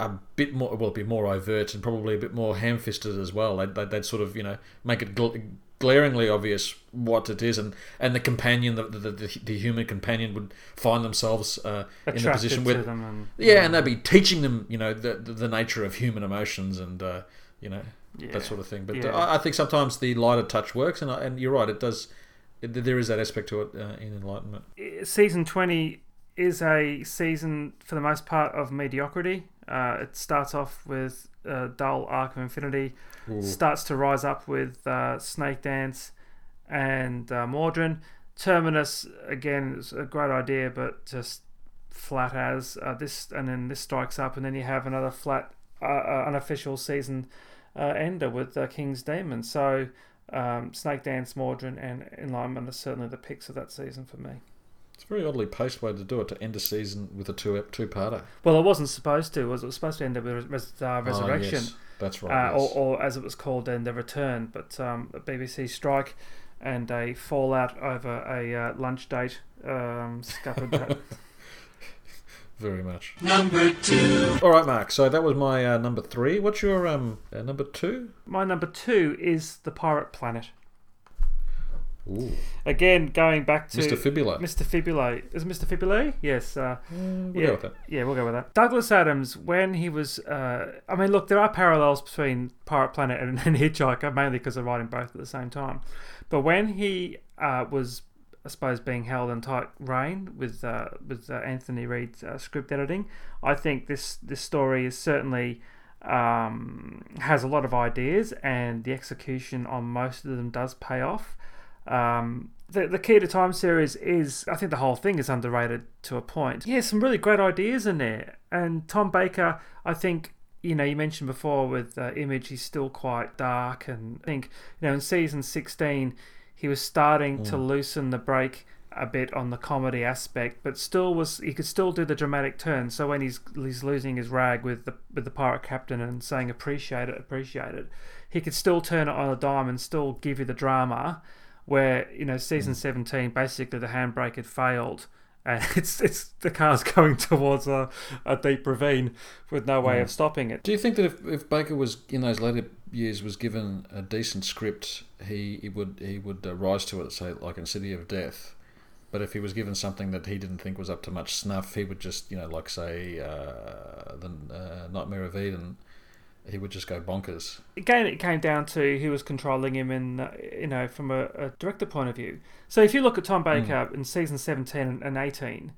a bit more, well, it'd be more overt and probably a bit more ham-fisted as well. They'd, they'd, they'd sort of, you know, make it gl- glaringly obvious what it is, and, and the companion, the, the, the, the human companion, would find themselves uh, in a position where,
and,
yeah, yeah, and they'd be teaching them, you know, the the, the nature of human emotions and uh, you know yeah. that sort of thing. But yeah. I, I, think sometimes the lighter touch works, and and you're right, it does. It, there is that aspect to it uh, in Enlightenment.
Season twenty is a season for the most part of mediocrity. Uh, it starts off with a dull Arc of Infinity, Ooh. starts to rise up with uh, Snake Dance and uh, Mawdryn. Terminus again is a great idea, but just flat as uh, this, and then this strikes up, and then you have another flat, uh, uh, unofficial season ender with King's Demon. So um, Snake Dance, Mawdryn, and Enlightenment are certainly the picks of that season for me.
It's a very oddly paced way to do it to end a season with a two two parter.
Well, it wasn't supposed to. Was it was supposed to end up with res- uh, Resurrection? Oh,
yes. That's right.
Uh,
yes.
or, or, as it was called then, The Return. But um, a BBC strike and a fallout over a uh, lunch date um, scuppered. That.
Very much. Number two. All right, Mark. So that was my uh, number three. What's your um uh, number two?
My number two is the Pirate Planet.
Ooh.
Again, going back to
Mr. Fibula.
Mr. Fibula. Is Mr. Fibula? Yes. Uh,
mm, we'll
yeah,
go with that.
Yeah, we'll go with that. Douglas Adams, when he was. Uh, I mean, look, there are parallels between Pirate Planet and, and Hitchhiker, mainly because they're writing both at the same time. But when he uh, was, I suppose, being held in tight rein with uh, with uh, Anthony Read's uh, script editing, I think this, this story is certainly. Um, has a lot of ideas, and the execution on most of them does pay off. Um, the, the Key to Time series is, I think the whole thing is underrated to a point. Yeah, some really great ideas in there. And Tom Baker, I think, you know, you mentioned before with uh, Image, he's still quite dark. And I think, you know, in season 16, he was starting mm. to loosen the brake a bit on the comedy aspect, but still was he could still do the dramatic turn. So when he's he's losing his rag with the with the pirate captain and saying appreciate it, appreciate it, he could still turn it on a dime and still give you the drama. Where you know season seventeen, basically the handbrake had failed, and it's it's the car's going towards a, a deep ravine with no way of stopping it.
Do you think that if, if Baker was in those later years was given a decent script, he, he would he would uh, rise to it, say like in City of Death. But if he was given something that he didn't think was up to much snuff, he would just you know like say uh, the uh, Nightmare of Eden. He would just go bonkers.
Again, it came down to who was controlling him, in uh, you know, from a, a, director point of view. So if you look at Tom Baker mm. in season seventeen and eighteen,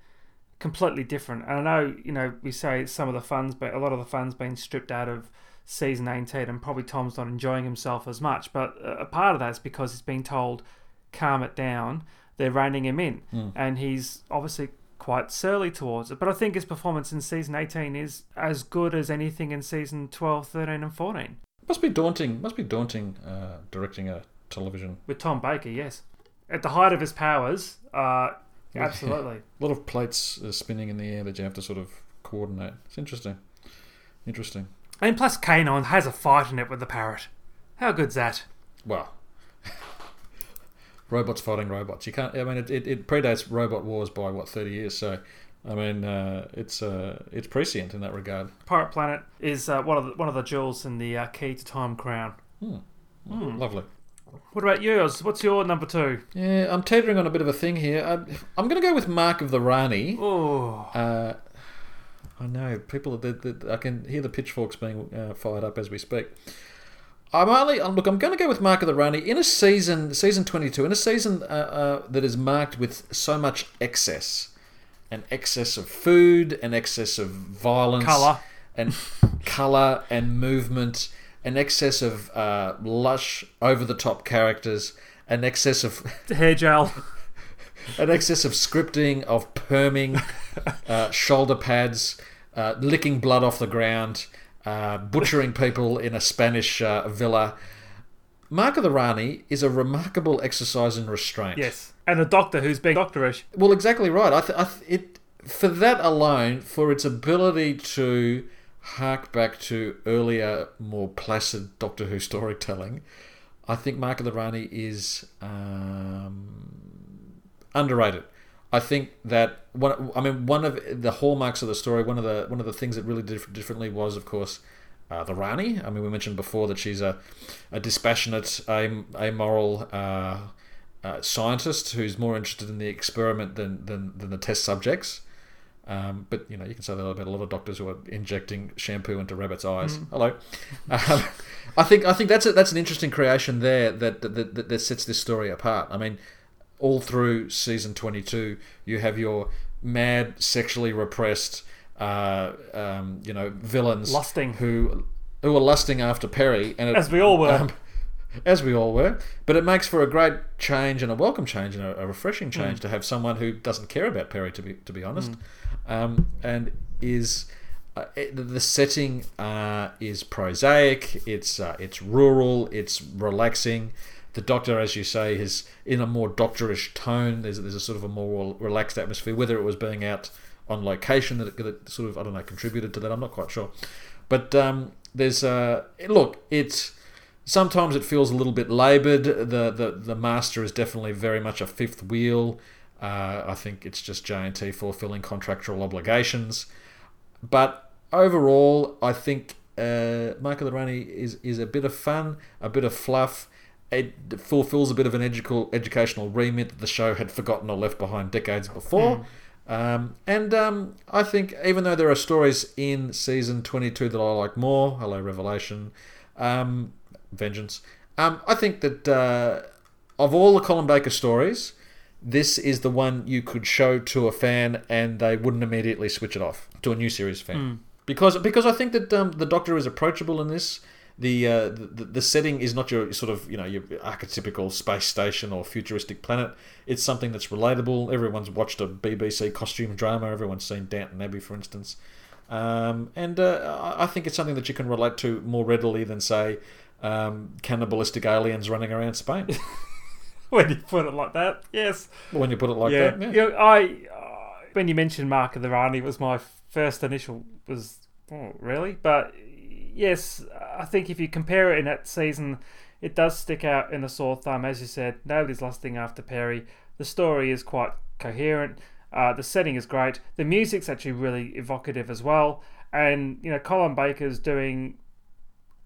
completely different. And I know you know we say some of the funds, but a lot of the funds been stripped out of season 18 and probably Tom's not enjoying himself as much. But a part of that is because he's being told, calm it down. They're reining him in.
Mm.
And he's obviously quite surly towards it. But I think his performance in season 18 is as good as anything in season 12, 13, and 14.
Must be daunting. Must be daunting uh, directing a television.
With Tom Baker, yes. At the height of his powers, uh, absolutely.
a lot of plates uh, spinning in the air that you have to sort of coordinate. It's interesting. Interesting.
And plus, K9 has a fight in it with the parrot. How good's that?
Well, robots fighting robots. You can't. I mean, it, it, it, predates robot wars by what thirty years. So, I mean, uh, it's uh, it's prescient in that regard.
Pirate Planet is uh, one of the, one of the jewels in the uh, key to time crown.
Hmm. Mm. Lovely.
What about yours? What's your number two?
Yeah, I'm teetering on a bit of a thing here. I'm, I'm going to go with Mark of the Rani.
Oh.
Uh, I know people. The, the, I can hear the pitchforks being uh, fired up as we speak. I'm only look. I'm going to go with Mark of the Rani in a season, season 22, in a season uh, uh, that is marked with so much excess, an excess of food, an excess of violence,
color,
and color and movement, an excess of uh, lush, over-the-top characters, an excess of
hair gel.
an excess of scripting, of perming, uh, shoulder pads, uh, licking blood off the ground, uh, butchering people in a Spanish uh, villa. Mark of the Rani is a remarkable exercise in restraint.
Yes, and a doctor who's being doctorish.
Well, exactly right. I, th- I th- it for that alone, for its ability to hark back to earlier, more placid Doctor Who storytelling, I think Mark of the Rani is um, underrated. I think that one. I mean, one of the hallmarks of the story, one of the one of the things that really did differently was, of course, uh, the Rani. I mean, we mentioned before that she's a, a dispassionate, amoral uh, uh, scientist who's more interested in the experiment than than, than the test subjects. Um, but you know, you can say that about a lot of doctors who are injecting shampoo into rabbits' eyes. Mm. Hello, um, I think I think that's a, that's an interesting creation there that that, that that sets this story apart. I mean all through season 22, you have your mad, sexually repressed, uh, um, you know, villains
lusting
who who are lusting after Peri, and it,
as we all were. Um,
as we all were, but it makes for a great change and a welcome change and a, a refreshing change mm. to have someone who doesn't care about Peri, to be to be honest, mm. um, and is uh, the setting uh, is prosaic. It's uh, it's rural. It's relaxing the Doctor, as you say, is in a more doctorish tone. There's there's a sort of a more relaxed atmosphere. Whether it was being out on location that, it, sort of I don't know contributed to that. I'm not quite sure, but um, there's uh, look it's. Sometimes it feels a little bit laboured. The, the the master is definitely very much a fifth wheel. Uh, I think it's just JNT fulfilling contractual obligations. But overall, I think uh, the Rani is, is a bit of fun, a bit of fluff it fulfills a bit of an educational educational remit that the show had forgotten or left behind decades before. Mm. Um, and um, I think even though there are stories in season 22 that I like more, hello Revelation, um, Vengeance, um, I think that uh, of all the Colin Baker stories, this is the one you could show to a fan and they wouldn't immediately switch it off to a new series fan.
Mm.
Because, because I think that um, the Doctor is approachable in this the, uh, the the setting is not your sort of you know your archetypical space station or futuristic planet. It's something that's relatable. Everyone's watched a BBC costume drama. Everyone's seen Downton Abbey, for instance, um, and uh, I think it's something that you can relate to more readily than say um, cannibalistic aliens running around Spain.
when you put it like that, yes.
When you put it like
yeah,
that, yeah.
yeah. I uh, when you mentioned Mark of the Rani was my first initial was oh, really, but yes, I think if you compare it in that season, it does stick out in a sore thumb. As you said, nobody's lusting after Peri. The story is quite coherent. Uh, the setting is great. The music's actually really evocative as well. And you know, Colin Baker's doing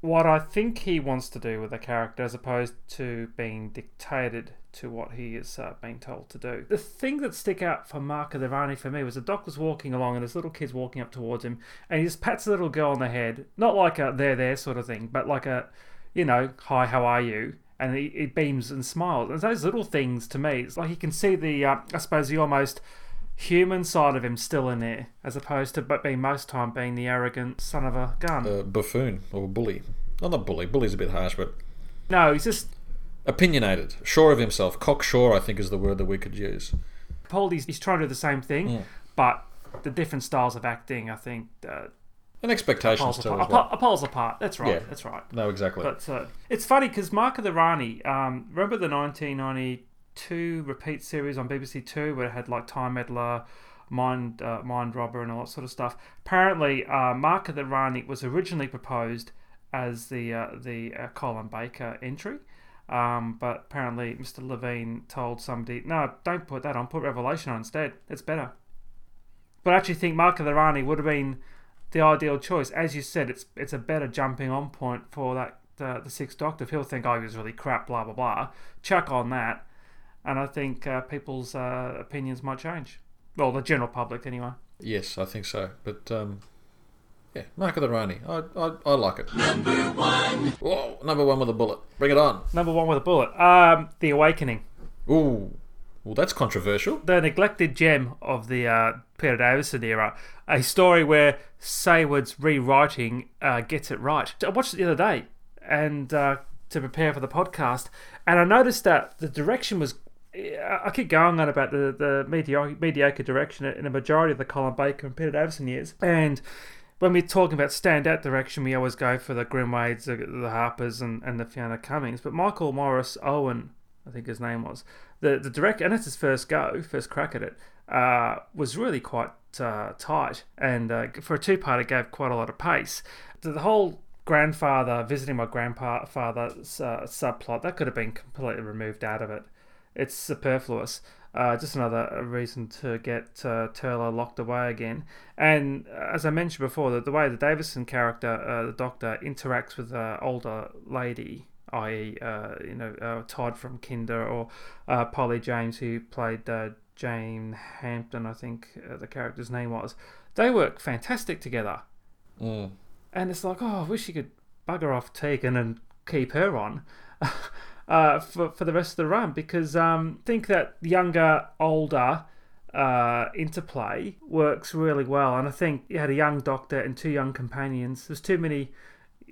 what I think he wants to do with the character, as opposed to being dictated to what he is uh, being told to do. The thing that stick out for the Rani for me was the doc was walking along and his little kid's walking up towards him, and he just pats the little girl on the head, not like a there there sort of thing, but like a, you know, hi, how are you? And he, he beams and smiles. And those little things to me, it's like you can see the, uh, I suppose, the almost human side of him still in there, as opposed to but being most time being the arrogant son of a gun.
Uh, buffoon or a bully. Not not bully. Bully's a bit harsh, but
no, he's just
opinionated, sure of himself, cocksure. I think is the word that we could use.
Paulie's he's trying to do the same thing,
Mm.
but the different styles of acting, I think, uh,
And expectations too.
apart.
Well.
Apart- apart. That's right.
Yeah.
That's right.
No, exactly.
But uh, it's funny because Mark of the Rani, um, remember the 1992 repeat series on BBC Two where it had like Time Meddler, Mind uh, Mind Robber, and all that sort of stuff. Apparently, uh, Mark of the Rani was originally proposed as the uh, the uh, Colin Baker entry. Um, but apparently, Mr. Levine told somebody, "No, don't put that on. Put Revelation on instead. It's better." But I actually think Mark of the Rani would have been the ideal choice. As you said, it's it's a better jumping on point for that the, the Sixth Doctor. If he'll think, "Oh, he was really crap," blah blah blah, chuck on that, and I think uh, people's uh, opinions might change. Well, the general public anyway.
yes, I think so. But um, yeah, Mark of the Rani. I, I I like it. Number one. Whoa, number one with a bullet. Bring it on.
Number one with a bullet. Um, the Awakening,
Ooh, well, that's controversial.
the neglected gem of the uh, Peter Davison era. A story where Saward's rewriting uh, gets it right. I watched it the other day, and uh, to prepare for the podcast, and I noticed that the direction was. I keep going on about the the mediocre, mediocre direction in a majority of the Colin Baker and Peter Davison years, and when we're talking about standout direction, we always go for the Grimwades, the, the Harpers, and, and the Fiona Cummings. But Michael Morris Owen, I think his name was, the the director, and it's his first go, first crack at it, uh, was really quite uh, tight. And uh, for a two part, it gave quite a lot of pace. The, the whole grandfather visiting my grandfather's uh, subplot, that could have been completely removed out of it. It's superfluous. Uh, just another reason to get uh, Turlough locked away again. And uh, as I mentioned before, the, the way the Davison character, uh, the Doctor, interacts with an older lady, i.e., uh, you know, uh, Todd from Kinda or uh, Polly James, who played uh, Jane Hampden, I think uh, the character's name was, they work fantastic together.
Mm.
And it's like, oh, I wish you could bugger off Tegan and keep her on. Uh, for for the rest of the run because um, I think that younger, older uh, interplay works really well, and I think you had a young doctor and two young companions. There's too many,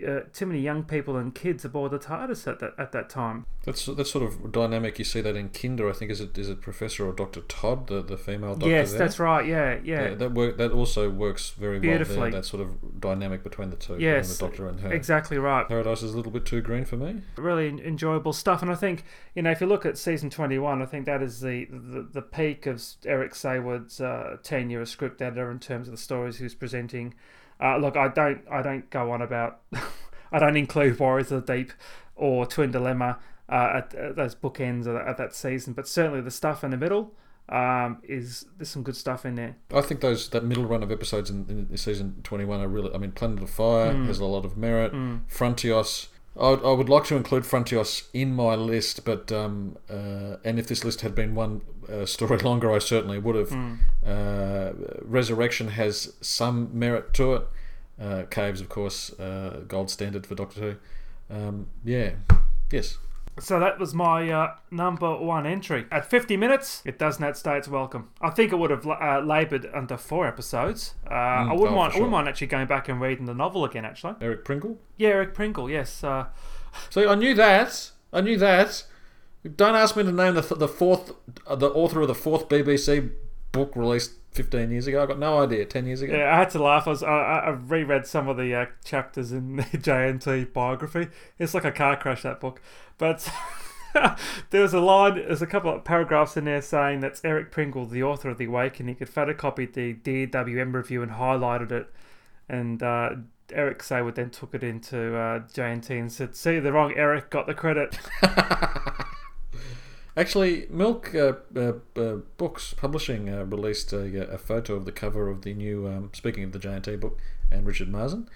uh, too many young people and kids aboard the TARDIS at that at that time.
That's that sort of dynamic. You see that in Kinda. I think is it is it Professor or Doctor Todd, the, the female doctor.
yes,
there?
that's right. Yeah, yeah.
Yeah, that work. That also works very well
Beautifully.
there. That sort of dynamic between the two,
Yes,
the Doctor and her.
Exactly right.
Paradise is a little bit too green for me.
really enjoyable stuff. And I think you know if you look at season twenty one, I think that is the the, the peak of Eric Saward's uh, tenure as script editor in terms of the stories he was presenting. Uh, look, I don't I don't go on about I don't include Warriors of the Deep or Twin Dilemma uh, at, at those bookends of, of that season, but certainly the stuff in the middle um, is there's some good stuff in there.
I think those that middle run of episodes in, in season twenty one are really. I mean, Planet of Fire
Mm.
has a lot of merit.
Mm.
Frontios. I would, I would like to include Frontios in my list, but um, uh, and if this list had been one uh, story longer, I certainly would have.
Mm.
Uh, Resurrection has some merit to it. Uh, Caves, of course, uh, gold standard for Doctor Who. Um, yeah, yes.
So that was my uh, number one entry. At 50 minutes, it does not stay its welcome. I think it would have uh, laboured under four episodes. Uh, I wouldn't
oh,
mind.
for
I wouldn't mind actually going back and reading the novel again. Actually,
Eric Pringle.
yeah, Eric Pringle. Yes, uh,
So I knew that. I knew that. Don't ask me to name the the fourth, uh, the author of the fourth BBC book released 15 years ago. I got no idea. 10 years ago.
yeah. I had to laugh. I was. I, I I reread some of the uh, chapters in the JNT biography. It's like a car crash that book, but there was a line, there's a couple of paragraphs in there saying that's Eric Pringle, the author of The Awakening, had photocopied the DWM review and highlighted it. And uh, Eric Saward then took it into uh, JNT and said, see, the wrong Eric got the credit.
Actually, Miwk uh, uh, uh, Books Publishing uh, released a, a photo of the cover of the new, um, speaking of the JNT book and Richard Marson,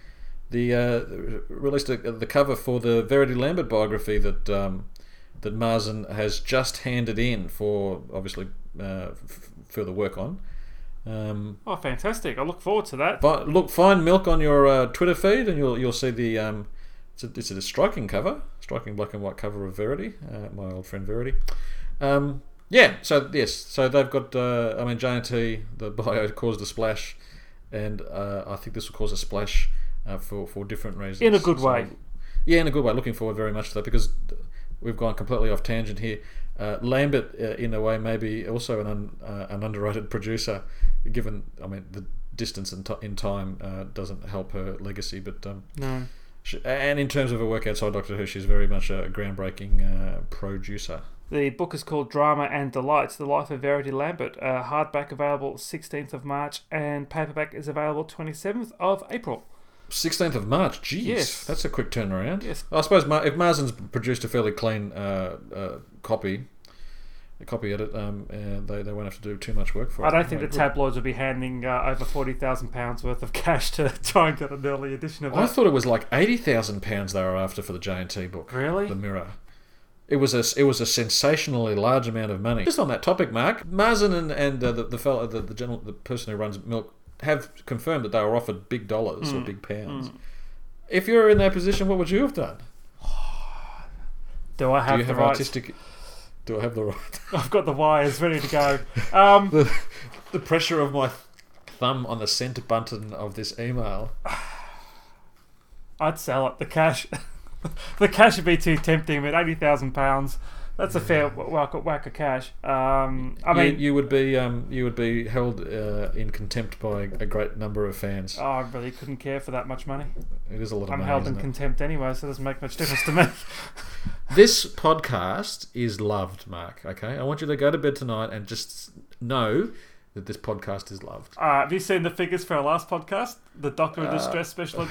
the uh, released a, the cover for the Verity Lambert biography that um, that Marson has just handed in for obviously uh, f- further work on. Um,
oh, fantastic! I look forward to that.
but look, find Miwk on your uh, Twitter feed, and you'll you'll see the um, it's a, it's a striking cover, striking black and white cover of Verity, uh, my old friend Verity. Um, yeah, so yes, so they've got. Uh, I mean, JNT, the bio caused a splash, and uh, I think this will cause a splash uh, for for different reasons.
In a good
So-
way.
yeah, in a good way. Looking forward very much to that because we've gone completely off tangent here. Uh, Lambert, uh, in a way, maybe also an un, uh, an underrated producer, given I mean the distance in, t- in time uh, doesn't help her legacy, but um,
No.
She, and in terms of her work outside Doctor Who, she's very much a groundbreaking uh, producer.
The book is called Drama and Delights: The Life of Verity Lambert. Uh, hardback available 16th of March, and paperback is available 27th of April.
16th of March, jeez,
Yes.
that's a quick turnaround.
Yes.
I suppose Mar- if Marson's produced a fairly clean uh, uh, copy, a copy edit, um, uh, they, they won't have to do too much work for
I
it.
I don't think the
Good.
tabloids will be handing uh, over forty thousand pounds worth of cash to try and get an early edition of
I
that.
thought it was like eighty thousand pounds they were after for the JNT book,
Really?
The Mirror. It was a it was a sensationally large amount of money. Just on that topic, Mark Marson and and uh, the the fellow the the, general, the person who runs Miwk have confirmed that they were offered big dollars
Hmm.
or big pounds. If you were in their position, what would you have done?
Do I have
Do you
the
have
right?
artistic? Do I have the right?
I've got the wires ready to go. Um,
the, the pressure of my thumb on the send button of this email.
I'd sell it. The cash, the cash would be too tempting. But eighty thousand pounds, that's a fair whack, whack of cash. Um, I
mean,
mean,
you, would be um, you would be held uh, in contempt by a great number of fans.
oh, I really couldn't care for that much money.
It is a lot of
I'm
money.
held in
it?
contempt anyway, so it doesn't make much difference to me.
This podcast is loved, Mark. Okay, I want you to go to bed tonight and just know that this podcast is loved.
Uh, have you seen the figures for our last podcast? The Doctor of
Uh,
Distress special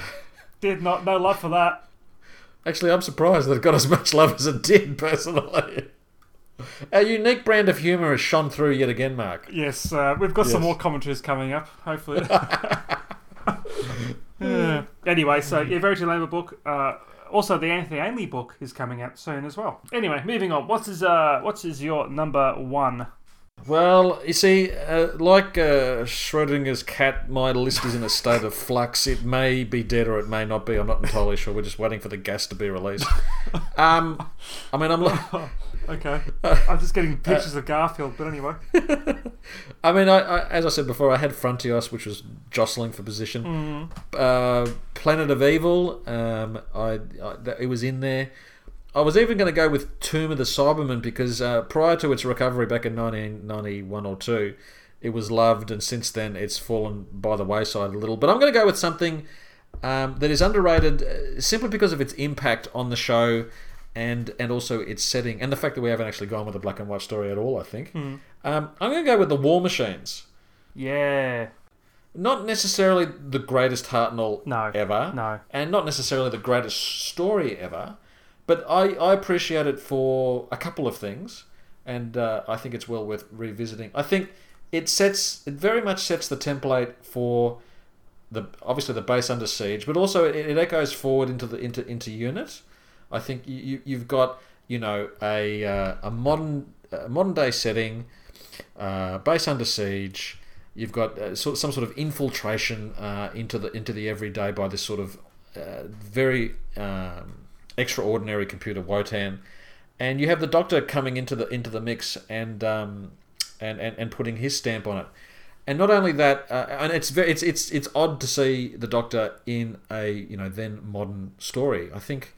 did not no love for that.
Actually, I'm surprised that it got as much love as it did. Personally, our unique brand of humour has shone through yet again, Mark.
Yes, uh, we've got some more commentaries coming up. Hopefully. Yeah. Anyway, so yeah, Verity Lambert book. Uh, also, the Anthony Ainley book is coming out soon as well. Anyway, moving on. What's his uh, what's his your number one?
Well, you see, uh, like uh, Schrodinger's cat, my list is in a state of flux. It may be dead or it may not be. I'm not entirely sure. We're just waiting for the gas to be released. Um, I mean, I'm. Like,
Okay, I'm just getting pictures of Garfield, but anyway.
I mean, I, I, as I said before, I had Frontios, which was jostling for position.
Mm.
Uh, Planet of Evil, um, I, I it was in there. I was even going to go with Tomb of the Cybermen because uh, prior to its recovery back in 1991 or two, it was loved, and since then it's fallen by the wayside a little. But I'm going to go with something um, that is underrated uh, simply because of its impact on the show. And, and also its setting and the fact that we haven't actually gone with a black and white story at all. I think
Hmm.
um, I'm going to go with the War Machines.
Yeah.
Not necessarily the greatest Hartnell
No.
ever,
No.
and not necessarily the greatest story ever, but I, I appreciate it for a couple of things, and uh, I think it's well worth revisiting. I think it sets it very much sets the template for the obviously the base under siege, but also it, it echoes forward into the into into unit. I think you, you you've got you know a uh, a modern a modern day setting, uh, base under siege. You've got uh, sort some sort of infiltration uh, into the into the everyday by this sort of uh, very um, extraordinary computer Wotan, and you have the Doctor coming into the into the mix and um, and, and and putting his stamp on it. And not only that, uh, and it's very it's it's it's odd to see the Doctor in a you know then modern story. I think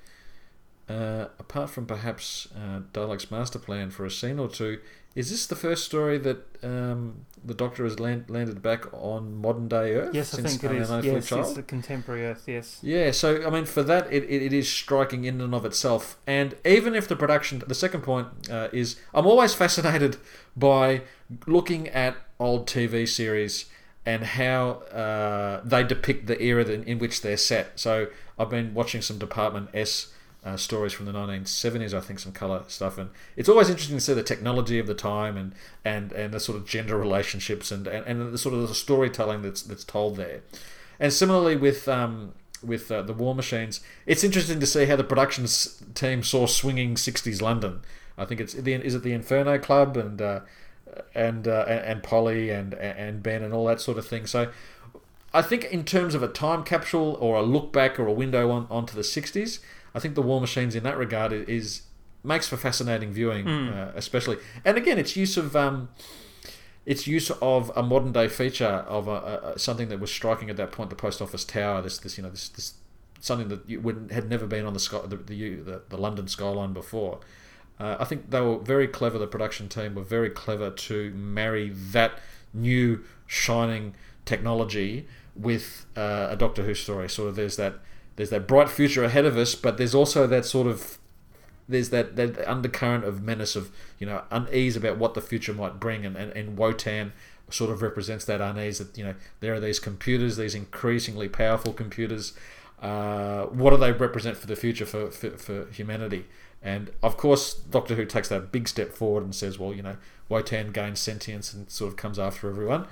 uh, apart from perhaps uh, Dalek's master plan for a scene or two, is this the first story that um, the Doctor has land, landed back on modern day Earth?
Yes, I
since
think it is. Yes, it's the contemporary Earth. Yes.
Yeah, so I mean, for that, it, it, it is striking in and of itself. And even if the production, the second point uh, is, I'm always fascinated by looking at old TV series and how uh, they depict the era in, in which they're set. So I've been watching some Department S. Uh, stories from the 1970s, I think, some color stuff, and it's always interesting to see the technology of the time and, and, and the sort of gender relationships and, and, and the sort of the storytelling that's that's told there. And similarly with um, with uh, the War Machines, it's interesting to see how the production team saw swinging '60s London. I think it's the is it the Inferno Club and uh, and, uh, and and Polly and and Ben and all that sort of thing. So I think in terms of a time capsule or a look back or a window on onto the '60s, I think the War Machines in that regard is makes for fascinating viewing, uh, especially. And again, its use of um, its use of a modern day feature of a, a, a- something that was striking at that point, the post office tower. This, this, you know, this, this something that you would, had never been on the, sky, the, the the the London skyline before. Uh, I think they were very clever. The production team were very clever to marry that new shining technology with uh, a Doctor Who story. Sort of, there's that there's that bright future ahead of us, but there's also that sort of there's that, that undercurrent of menace of you know unease about what the future might bring, and, and, and Wotan sort of represents that unease that you know there are these computers, these increasingly powerful computers. Uh, what do they represent for the future for, for, for humanity? And of course, Doctor Who takes that big step forward and says, well, you know, Wotan gains sentience and sort of comes after everyone.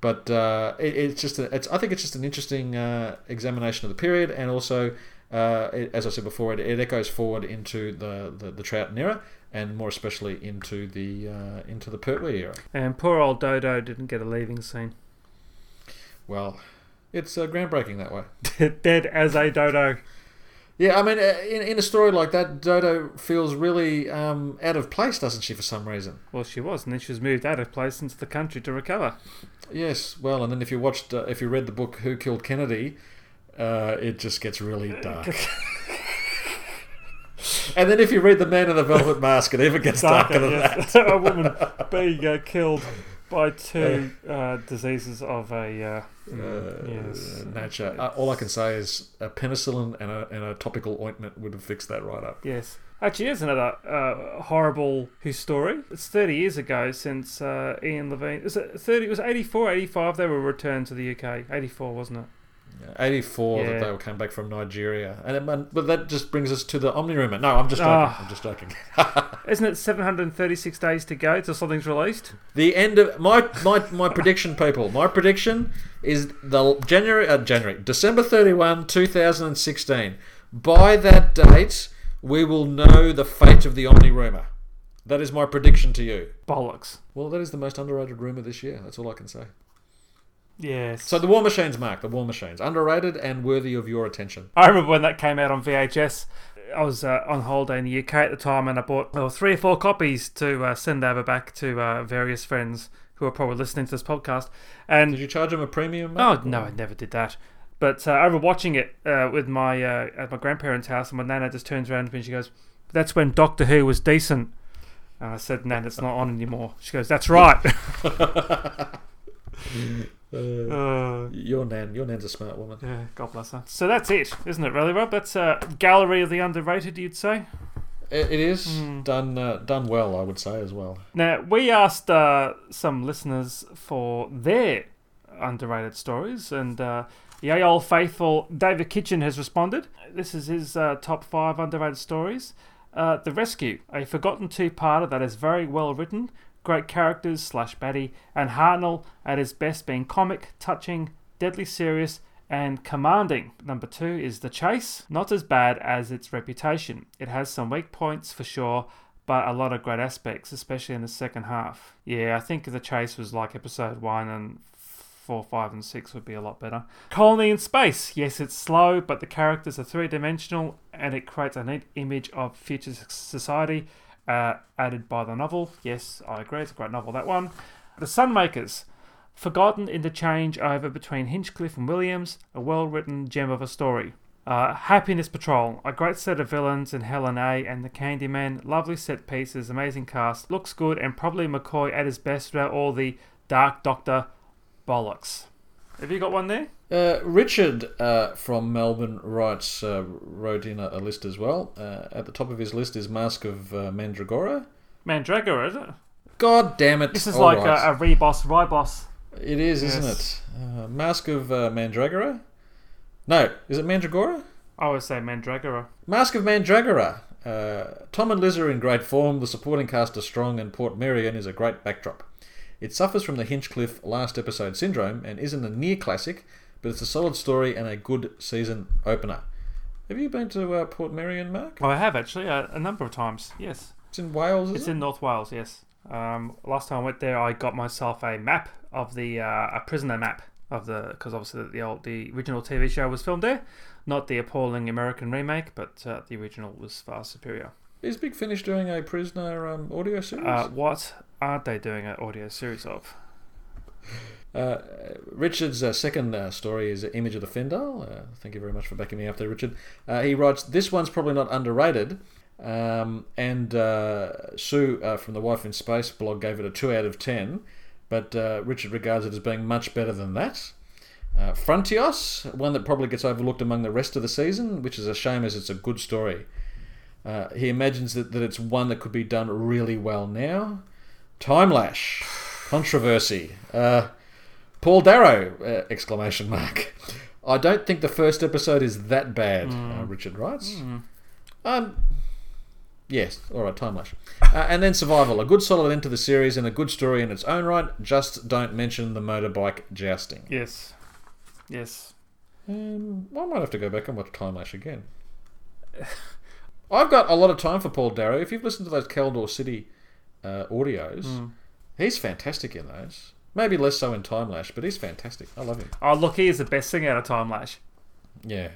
But uh, it, it's just, a, it's, I think it's just an interesting uh, examination of the period, and also, uh, it, as I said before, it, it echoes forward into the, the, the era, and more especially into the uh, into the Pertwee era.
And poor old Dodo didn't get a leaving scene.
Well, it's uh, groundbreaking that way.
Dead as a dodo.
Yeah, I mean, uh, in, in a story like that, Dodo feels really um, out of place, doesn't she, for some reason?
Well, she was, and then she was moved out of place into the country to recover.
Yes, well, and then if you watched, uh, if you read the book Who Killed Kennedy, uh, it just gets really dark. and then if you read The Man in the Velvet Mask, it even gets darker, than
yes.
that.
a woman being uh, killed by two uh, diseases of a. Uh,
Uh,
yes.
nature. Uh, all I can say is a penicillin and a, and a topical ointment would have fixed that right up.
Yes. Actually, here's another uh, horrible Who story. It's 30 years ago since uh, Ian Levine. Is it 30? It was 84, 85. They were returned to the UK. 84, wasn't it?
84
Yeah.
that they came back from Nigeria. And it, man- But that just brings us to the Omni Rumor. No, I'm just joking.
Ah.
I'm just joking.
Isn't it 736 days to go till something's released?
The end of my my my prediction, people. My prediction is the January uh, January December thirty one, two thousand and sixteen. By that date, we will know the fate of the Omni rumor. That is my prediction to you.
Bollocks.
Well, that is the most underrated rumor this year. That's all I can say.
Yes.
So the War Machines, Mark. The War Machines, underrated and worthy of your attention.
I remember when that came out on VHS. I was uh, on holiday in the UK at the time, and I bought well, three or four copies to uh, send over back to uh, various friends who are probably listening to this podcast. And
Did you charge them a premium?
Oh no, I never did that. But uh, I remember watching it uh, with my uh, at my grandparents' house, and my nana just turns around to me and she goes, "That's when Doctor Who was decent." And I said, "Nan, it's not on anymore." She goes, "That's right." uh,
Your nan, your nan's a smart woman.
yeah, God bless her. So that's it, isn't it, really, Rob? That's a gallery of the underrated, you'd say.
It, it is
Hmm.
done uh, done well, I would say as well.
Now we asked uh, some listeners for their underrated stories, and uh, the old faithful David Kitchen has responded. This is his uh, top five underrated stories. Uh, the Rescue, a forgotten two-parter that is very well written, great characters slash baddie, and Hartnell at his best being comic, touching, deadly serious, and commanding. Number two is The Chase, not as bad as its reputation. It has some weak points for sure, but a lot of great aspects, especially in the second half. Yeah, I think The Chase was like episode one and four, five, and six would be a lot better. Colony in Space. Yes, it's slow, but the characters are three dimensional and it creates a neat image of future society uh, added by the novel. Yes, I agree. It's a great novel, that one. The Sunmakers. Forgotten in the changeover between Hinchcliffe and Williams, a well written gem of a story. Uh, Happiness Patrol, a great set of villains in Helen A and the Candyman, lovely set pieces, amazing cast, looks good, and probably McCoy at his best without all the Dark Doctor bollocks. Have you got one there?
Uh, Richard uh, from Melbourne writes, uh, wrote in a, a list as well. Uh, at the top of his list is Mask of uh, Mandragora.
Mandragora, is it?
God damn it!
This is
All
like
right.
a, a Reboss.
It is, isn't it? Uh, Mask of uh, Mandragora? No, is it Mandragora?
I always say Mandragora.
Mask of Mandragora. Uh, Tom and Liz are in great form. The supporting cast are strong, and Portmeirion is a great backdrop. It suffers from the Hinchcliffe last episode syndrome and isn't a near classic, but it's a solid story and a good season opener. Have you been to uh, Portmeirion, Mark?
Oh, I have actually a, a number of times. Yes,
It's in Wales,
it's
it?
in North Wales. Yes. Um, last time I went there, I got myself a map of the uh, a prisoner map of the because obviously the old the original TV show was filmed there, not the appalling American remake, but uh, the original was far superior.
Is Big Finish doing a prisoner um, audio series?
Uh, what aren't they doing an audio series of?
Uh, Richard's uh, second uh, story is Image of the Fendahl. Uh, thank you very much for backing me up there, Richard. Uh, he writes, This one's probably not underrated. Um, and uh, Sue uh, from the Wife in Space blog gave it a 2 out of 10. But uh, Richard regards it as being much better than that. Uh, Frontios, one that probably gets overlooked among the rest of the season, which is a shame as it's a good story. Uh, he imagines that, that it's one that could be done really well now. Timelash, controversy. Uh, Paul Darrow! Uh, exclamation mark. I don't think the first episode is that bad. Uh, Richard writes. Um, yes, all right. Timelash, uh, and then Survival, a good solid end to the series and a good story in its own right. Just don't mention the motorbike jousting.
Yes, yes.
Um, I might have to go back and watch Timelash again. I've got a lot of time for Paul Darrow. If you've listened to those Kaldor City uh, audios,
Mm.
he's fantastic in those. Maybe less so in Timelash, but he's fantastic. I love him.
Oh, look, he is the best thing out of Timelash.
Yeah.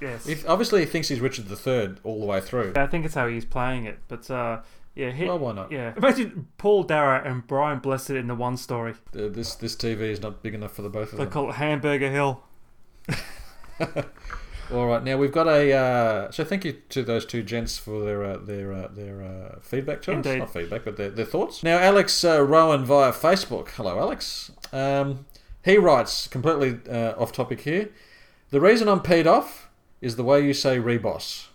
Yes.
He, obviously, he thinks he's Richard III all the way through.
I think it's how he's playing it, but uh, yeah, he,
Well, why not?
yeah. Imagine Paul Darrow and Brian Blessed in the one story.
Uh, this this TV is not big enough for the both of
They
them.
They call it Hamburger Hill.
All right, now we've got a. Uh, so thank you to those two gents for their uh, their uh, their uh, feedback to us. Not feedback, but their, their thoughts. Now Alex uh, Rowan via Facebook. Hello, Alex. Um, he writes completely uh, off topic here. The reason I'm peed off is the way you say reboss.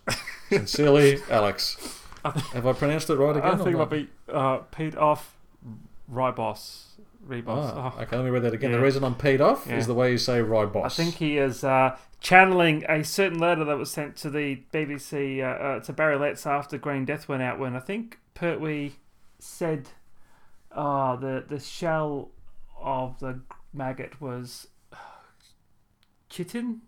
Sincerely, Alex. Have I pronounced it right again?
I think it might be uh, Pete off, Ryboss, Reboss.
Ah,
Oh.
okay, let me read that again. The reason I'm peed off
Yeah.
is the way you say reboss.
I think he is uh, channeling a certain letter that was sent to the BBC uh, uh, to Barry Letts after Green Death went out. When I think Pertwee said, "Ah, the the shell of the maggot was kitten."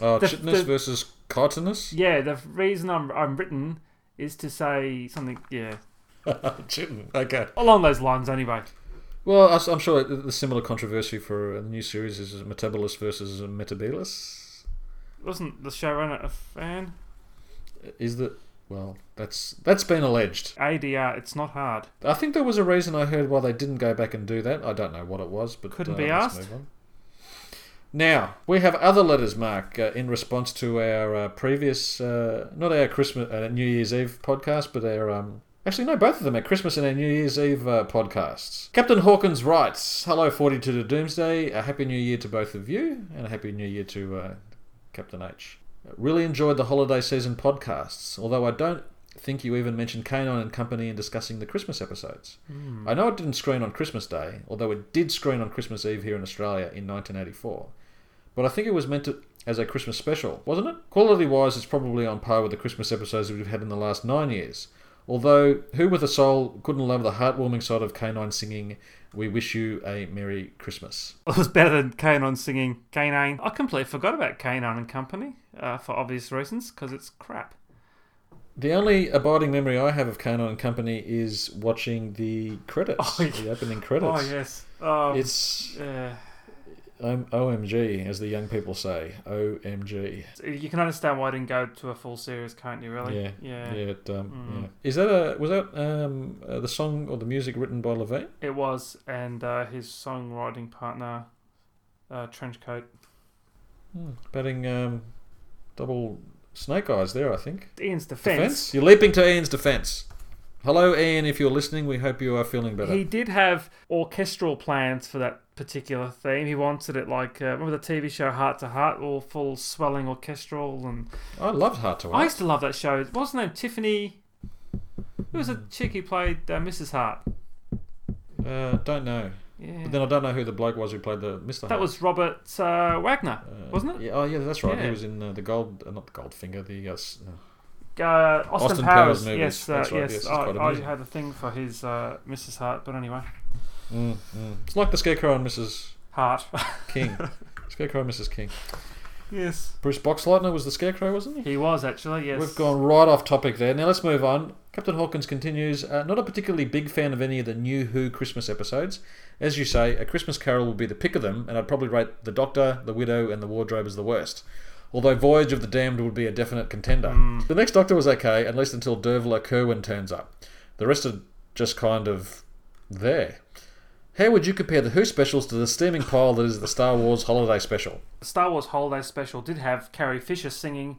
Oh,
the-
chitness
the-
versus chitinous?
Yeah, the reason I'm I'm written is to say something. Yeah,
Chitin. Okay.
along those lines. Anyway,
Well, I'm sure the similar controversy for uh, a new series is Metebelis versus Metebelis.
wasn't the showrunner a fan?
Uh, is that well? That's that's been alleged.
ADR, it's not hard.
I think there was a reason I heard why they didn't go back and do that. I don't know what it was, but
Couldn't
uh,
be asked.
Now we have other letters, Mark, uh, in response to our uh, previous, uh, not our Christmas, uh, New Year's Eve podcast, but our um, actually no, both of them, our Christmas and our New Year's Eve uh, podcasts. Captain Hawkins writes, "Hello, Forty Two to Doomsday. A happy New Year to both of you, and a happy New Year to uh, Captain H. Really enjoyed the holiday season podcasts, although I don't." Think you even mentioned K-9 and Company in discussing the Christmas episodes. I know it didn't screen on Christmas Day, although it did screen on Christmas Eve here in Australia in 1984. But I think it was meant to, as a Christmas special, wasn't it? Quality wise, it's probably on par with the Christmas episodes that we've had in the last nine years. Although, who with a soul couldn't love the heartwarming side of K-9 singing, We wish you a Merry Christmas?
It was better than Kanon singing Canine. I completely forgot about K-9 and Company uh, for obvious reasons because it's crap.
The only abiding memory I have of K-9 and Company is watching the credits,
Oh, yeah.
the opening credits.
Oh yes. Oh,
It's
yeah.
Um, OMG, as the young people say. OMG.
You can understand why I didn't go to a full series, can't you? Really?
Yeah,
Yeah.
Yeah, it, um,
Mm.
yeah. Is that a was that um, uh, the song or the music written by Levine?
It was, and uh, his songwriting partner, uh, Trenchcoat.
Batting um, double snake eyes there, I think.
Ian's defence.
Defense? You're leaping to Ian's defense. Hello, Ian. If you're listening, we hope you are feeling better.
He did have orchestral plans for that particular theme. He wanted it like uh, remember the TV show Hart to Hart, all full swelling orchestral, and
I loved Hart to
Hart.
I
used to love that show. What's her name? Tiffany. Who was a chick who played uh, Mrs. Hart?
Uh, don't know.
Yeah,
But then I don't know who the bloke was who played the Mr.
that was Robert uh, Wagner,
Uh,
wasn't it?
Yeah, oh, yeah, that's right.
Yeah.
He was in uh, the Gold, uh, not the Goldfinger, the uh, s- uh,
Austin,
Austin
Powers.
Powers.
Yes, uh,
right,
yes.
yes,
I, I had a thing for his uh, Mrs. Hart, but anyway,
mm, mm. It's like the Scarecrow and Mrs.
Hart.
King. Scarecrow and Mrs. King.
yes,
Bruce Boxleitner was the Scarecrow, wasn't he?
he was actually. Yes,
We've gone right off topic there. Now let's move on. Captain Hawkins continues. Uh, not a particularly big fan of any of the new Who Christmas episodes. As you say, A Christmas Carol will be the pick of them, and I'd probably rate The Doctor, The Widow, and The Wardrobe as the worst. Although Voyage of the Damned would be a definite contender.
Mm.
The next Doctor was okay, at least until Dervla Kirwan turns up. The rest are just kind of there. How would you compare the Who specials to the steaming pile that is the Star Wars Holiday Special?
The Star Wars Holiday Special did have Carrie Fisher singing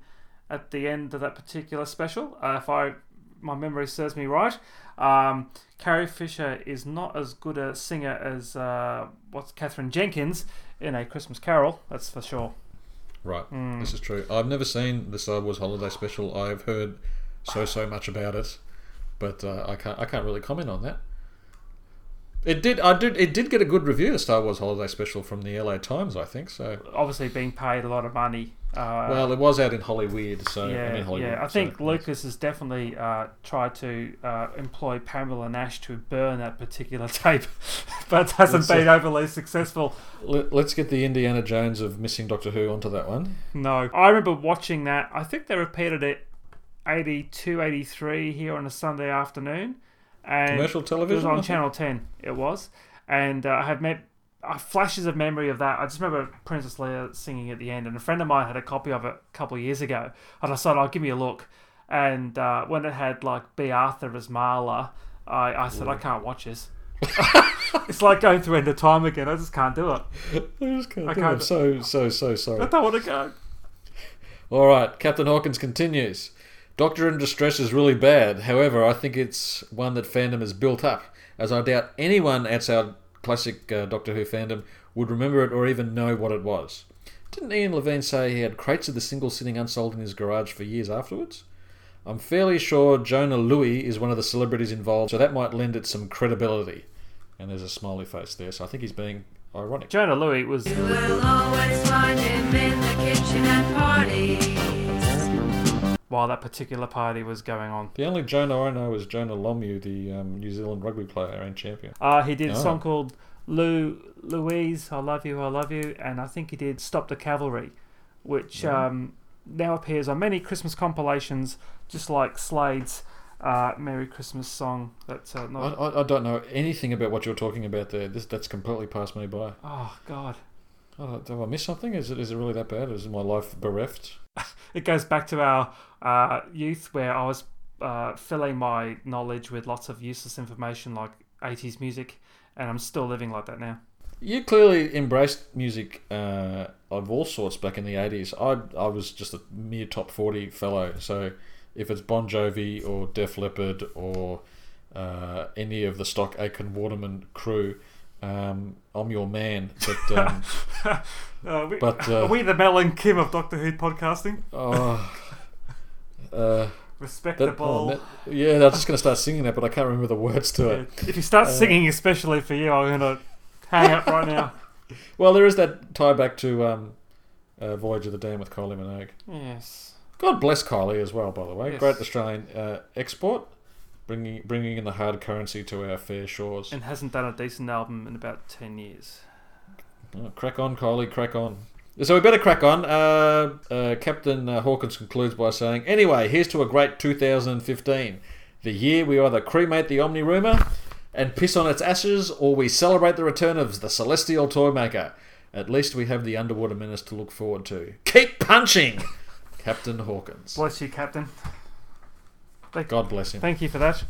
at the end of that particular special. Uh, if I my memory serves me right, um, Carrie Fisher is not as good a singer as uh, what's Katherine Jenkins in A Christmas Carol. That's for sure.
Right,
Hmm.
this is true. I've never seen the Star Wars Holiday Special. I've heard so so much about it, but uh, I can't I can't really comment on that. It did I did it did get a good review, the Star Wars Holiday Special from the LA Times, I think. So
Obviously, being paid a lot of money. Uh,
well, it was out in Hollywood, so
yeah,
I mean Hollywood.
yeah. I
so-
think Lucas has definitely uh, tried to uh, employ Pamela Nash to burn that particular tape, but hasn't
Let's,
been overly successful.
Let, us get the Indiana Jones of missing Doctor Who onto that one.
No. I remember watching that. I think they repeated it 82, 83 here on a Sunday afternoon. And
Commercial
It was on? Channel 10. It was. And uh, I have met uh, flashes of memory of that. I just remember Princess Leia singing at the end. And a friend of mine had a copy of it a couple of years ago. And I said, "I'll oh, give me a look. And uh, when it had like Bea Arthur as Marla, I, I said, I can't watch this. it's like going through end of time again. I just can't do it.
I just can't.
I can't
I'm so so so sorry.
I don't want to go.
All right, Captain Hawkins continues. Doctor in Distress is really bad. However, I think it's one that fandom has built up, as I doubt anyone outside classic uh, Doctor Who fandom would remember it or even know what it was. Didn't Ian Levine say he had crates of the single sitting unsold in his garage for years afterwards? I'm fairly sure Jona Lewie is one of the celebrities involved, so that might lend it some credibility. And there's a smiley face there, so I think he's being ironic.
Jona Lewie was while that particular party was going on.
The only Jonah I know is Jonah Lomu, the um, New Zealand rugby player and champion.
Uh, he did a
Oh.
song called Lou Louise, I Love You, I Love You, and I think he did Stop the Cavalry, which
Right.
um, now appears on many Christmas compilations, just like Slade's uh, Merry Christmas song. That's uh,
I,
not.
I, I don't know anything about what you're talking about there. This that's completely passed me by.
Oh God!
Oh, have I missed something? Is it is it really that bad? Is my life bereft?
It goes back to our uh, youth where I was uh, filling my knowledge with lots of useless information like 80s music, and I'm still living like that now.
You clearly embraced music uh, of all sorts back in the 80s. I I was just a mere top 40 fellow. So if it's Bon Jovi or Def Leppard or uh, any of the stock Aitken Waterman crew, um, I'm your man. But um,
Uh, we,
But, uh,
are we the Mel and Kim of Doctor Who podcasting?
oh, uh, that,
Respectable.
oh, that- yeah, I was just going to start singing that, but I can't remember the words to it.
If you start
Uh,
singing, especially for you, I'm gonna hang up right now.
Well, there is that tie back to um, uh, Voyage of the Dam with Kylie Minogue.
Yes.
God bless Kylie as well, by the way.
Yes.
Great Australian uh, export, bringing bringing in the hard currency to our fair shores.
And hasn't done a decent album in about ten years.
Oh, crack on, Kylie, crack on. So we better crack on. Uh, uh, Captain uh, Hawkins concludes by saying, "Anyway, here's to a great 2015, the year we either cremate the Omni Rumor and piss on its ashes, or we celebrate the return of the Celestial Toymaker. At least we have the Underwater Menace to look forward to. Keep punching, Captain Hawkins.
Bless you, Captain. Thank,
God bless him.
thank you for that.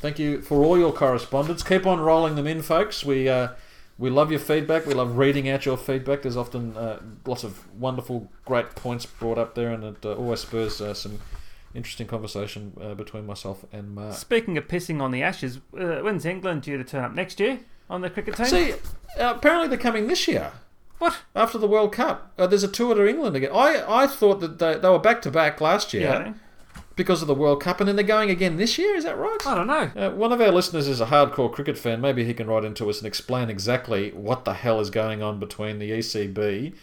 Thank you for all your correspondence. Keep on rolling them in, folks. We uh, We love your feedback. We love reading out your feedback. There's often uh, lots of wonderful, great points brought up there, and it uh, always spurs uh, some interesting conversation uh, between myself and Mark.
Speaking of pissing on the ashes, uh, when's England due to turn up next year on the cricket team?
See, apparently they're coming this year.
what?
After the World Cup, uh, there's a tour to England again. I, I thought that they, they were back to back last year
Yeah.
Because of the World Cup, and then they're going again this year. Is that right?
I don't know.
Uh, one of our listeners is a hardcore cricket fan. Maybe he can write into us and explain exactly what the hell is going on between the ECB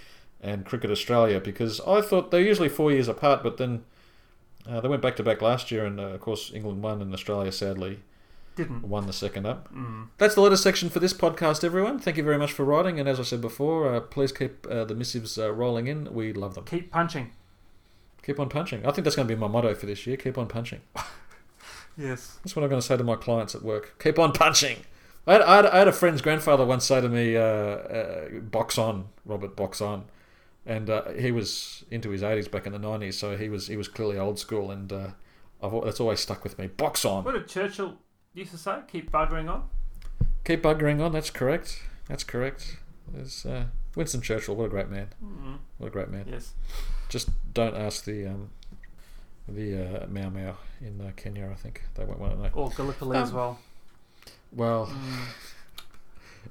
and Cricket Australia. Because I thought they're usually four years apart, but then uh, they went back to back last year, and uh, of course England won, and Australia sadly
Didn't.
won the second up.
Mm.
That's the letter section for this podcast, everyone. Thank you very much for writing, and as I said before, uh, please keep uh, the missives uh, rolling in. We love them.
Keep punching.
Keep on punching. I think that's going to be my motto for this year. Keep on punching.
Yes.
That's what I'm going to say to my clients at work. Keep on punching. I had, I had, I had a friend's grandfather once say to me, uh, uh, "Box on, Robert, box on," and uh, he was into his 80s back in the 90s, so he was he was clearly old school, and uh, I've, that's always stuck with me. Box on,
What did Churchill used to say? Keep buggering on.
keep buggering on. That's correct. That's correct. There's uh, Winston Churchill. What a great man.
Mm.
What a great man.
Yes.
Just don't ask the um, the uh, Mau Mau in uh, Kenya. I think they won't want to know.
Or Gallipoli as
Um,
well.
Well.
Mm.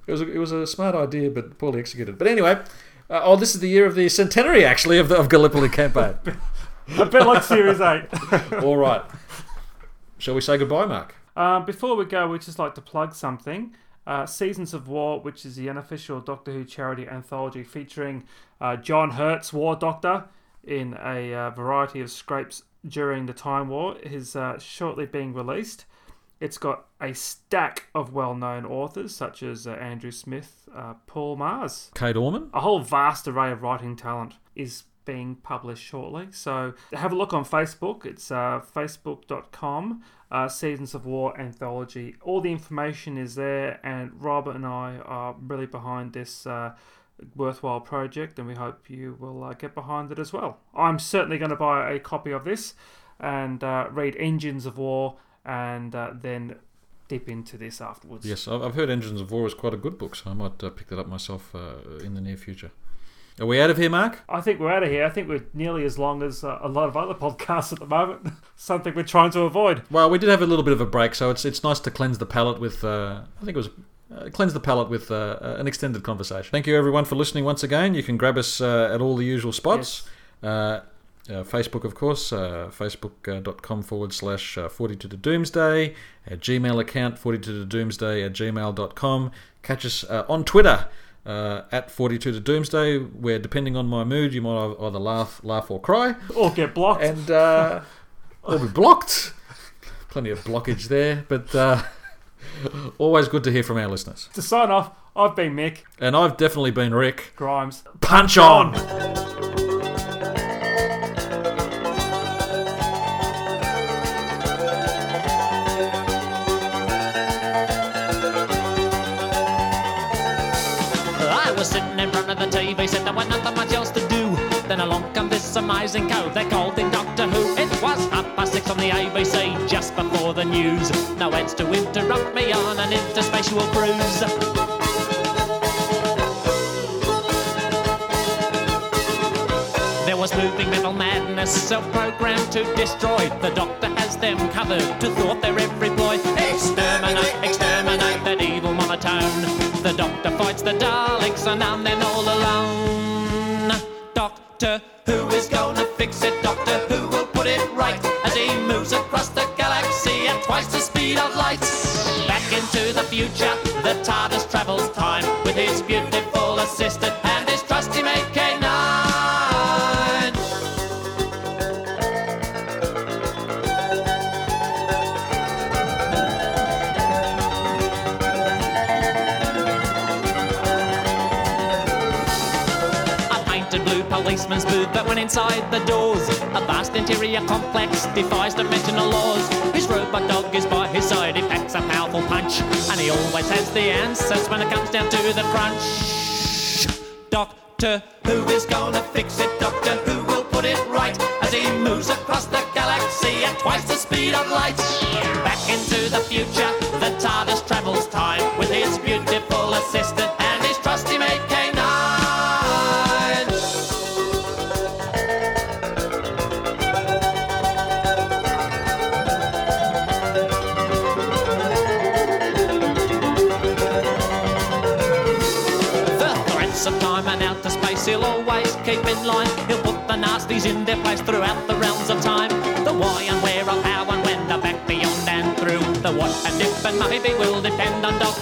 It was a, it was a smart idea, but poorly executed. But anyway, uh, oh, this is the year of the centenary, actually, of the of Gallipoli campaign.
A bit like Series 8.
All right, shall we say goodbye, Mark?
Um, before we go, we'd just like to plug something. Uh, Seasons of War, which is the unofficial Doctor Who charity anthology featuring uh, John Hurt's War Doctor in a uh, variety of scrapes during the Time War, is uh, shortly being released. It's got a stack of well known authors such as uh, Andrew Smith, uh, Paul Magrs,
Kate Orman.
a whole vast array of writing talent is being published shortly. So have a look on Facebook. It's uh, facebook.com, uh, Seasons of War Anthology. All the information is there, and Robert and I are really behind this uh, worthwhile project, and we hope you will uh, get behind it as well. I'm certainly going to buy a copy of this and uh, read Engines of War and uh, then dip into this afterwards.
Yes, I've I've heard Engines of War is quite a good book, so I might uh, pick that up myself uh, in the near future. Are we out of here, Mark?
I think we're out of here. I think we're nearly as long as uh, a lot of other podcasts at the moment. Something we're trying to avoid.
Well, we did have a little bit of a break, so it's it's nice to cleanse the palate with. Uh, I think it was. Uh, cleanse the palate with uh, uh, an extended conversation. Thank you, everyone, for listening once again. You can grab us uh, at all the usual spots. Uh, uh, Facebook, of course, uh, facebook.com forward slash uh, 42 to Doomsday, our Gmail account, 42 to Doomsday at gmail.com. Catch us uh, on Twitter uh, at 42 to Doomsday, where depending on my mood, you might either laugh, laugh or cry,
Or get blocked.
and uh, or be blocked. Plenty of blockage there, but uh, always good to hear from our listeners.
to sign off, I've been Mick
And I've definitely been Rick.
Grimes.
Punch on!
I was sitting in front of the TV set, there was nothing much else to do. Then along come this amazing code, they called news. No ads to interrupt me on an interspatial cruise. There was moving metal madness, self-programmed to destroy. The Doctor has them covered to thwart their every ploy. Exterminate, exterminate that evil monotone. The Doctor fights the Daleks, and I'm then all alone. Inside the doors. A vast interior complex defies dimensional laws. His robot dog is by his side, he packs a powerful punch. And he always has the answers when it comes down to the crunch. Doctor, maybe will depend on Doctor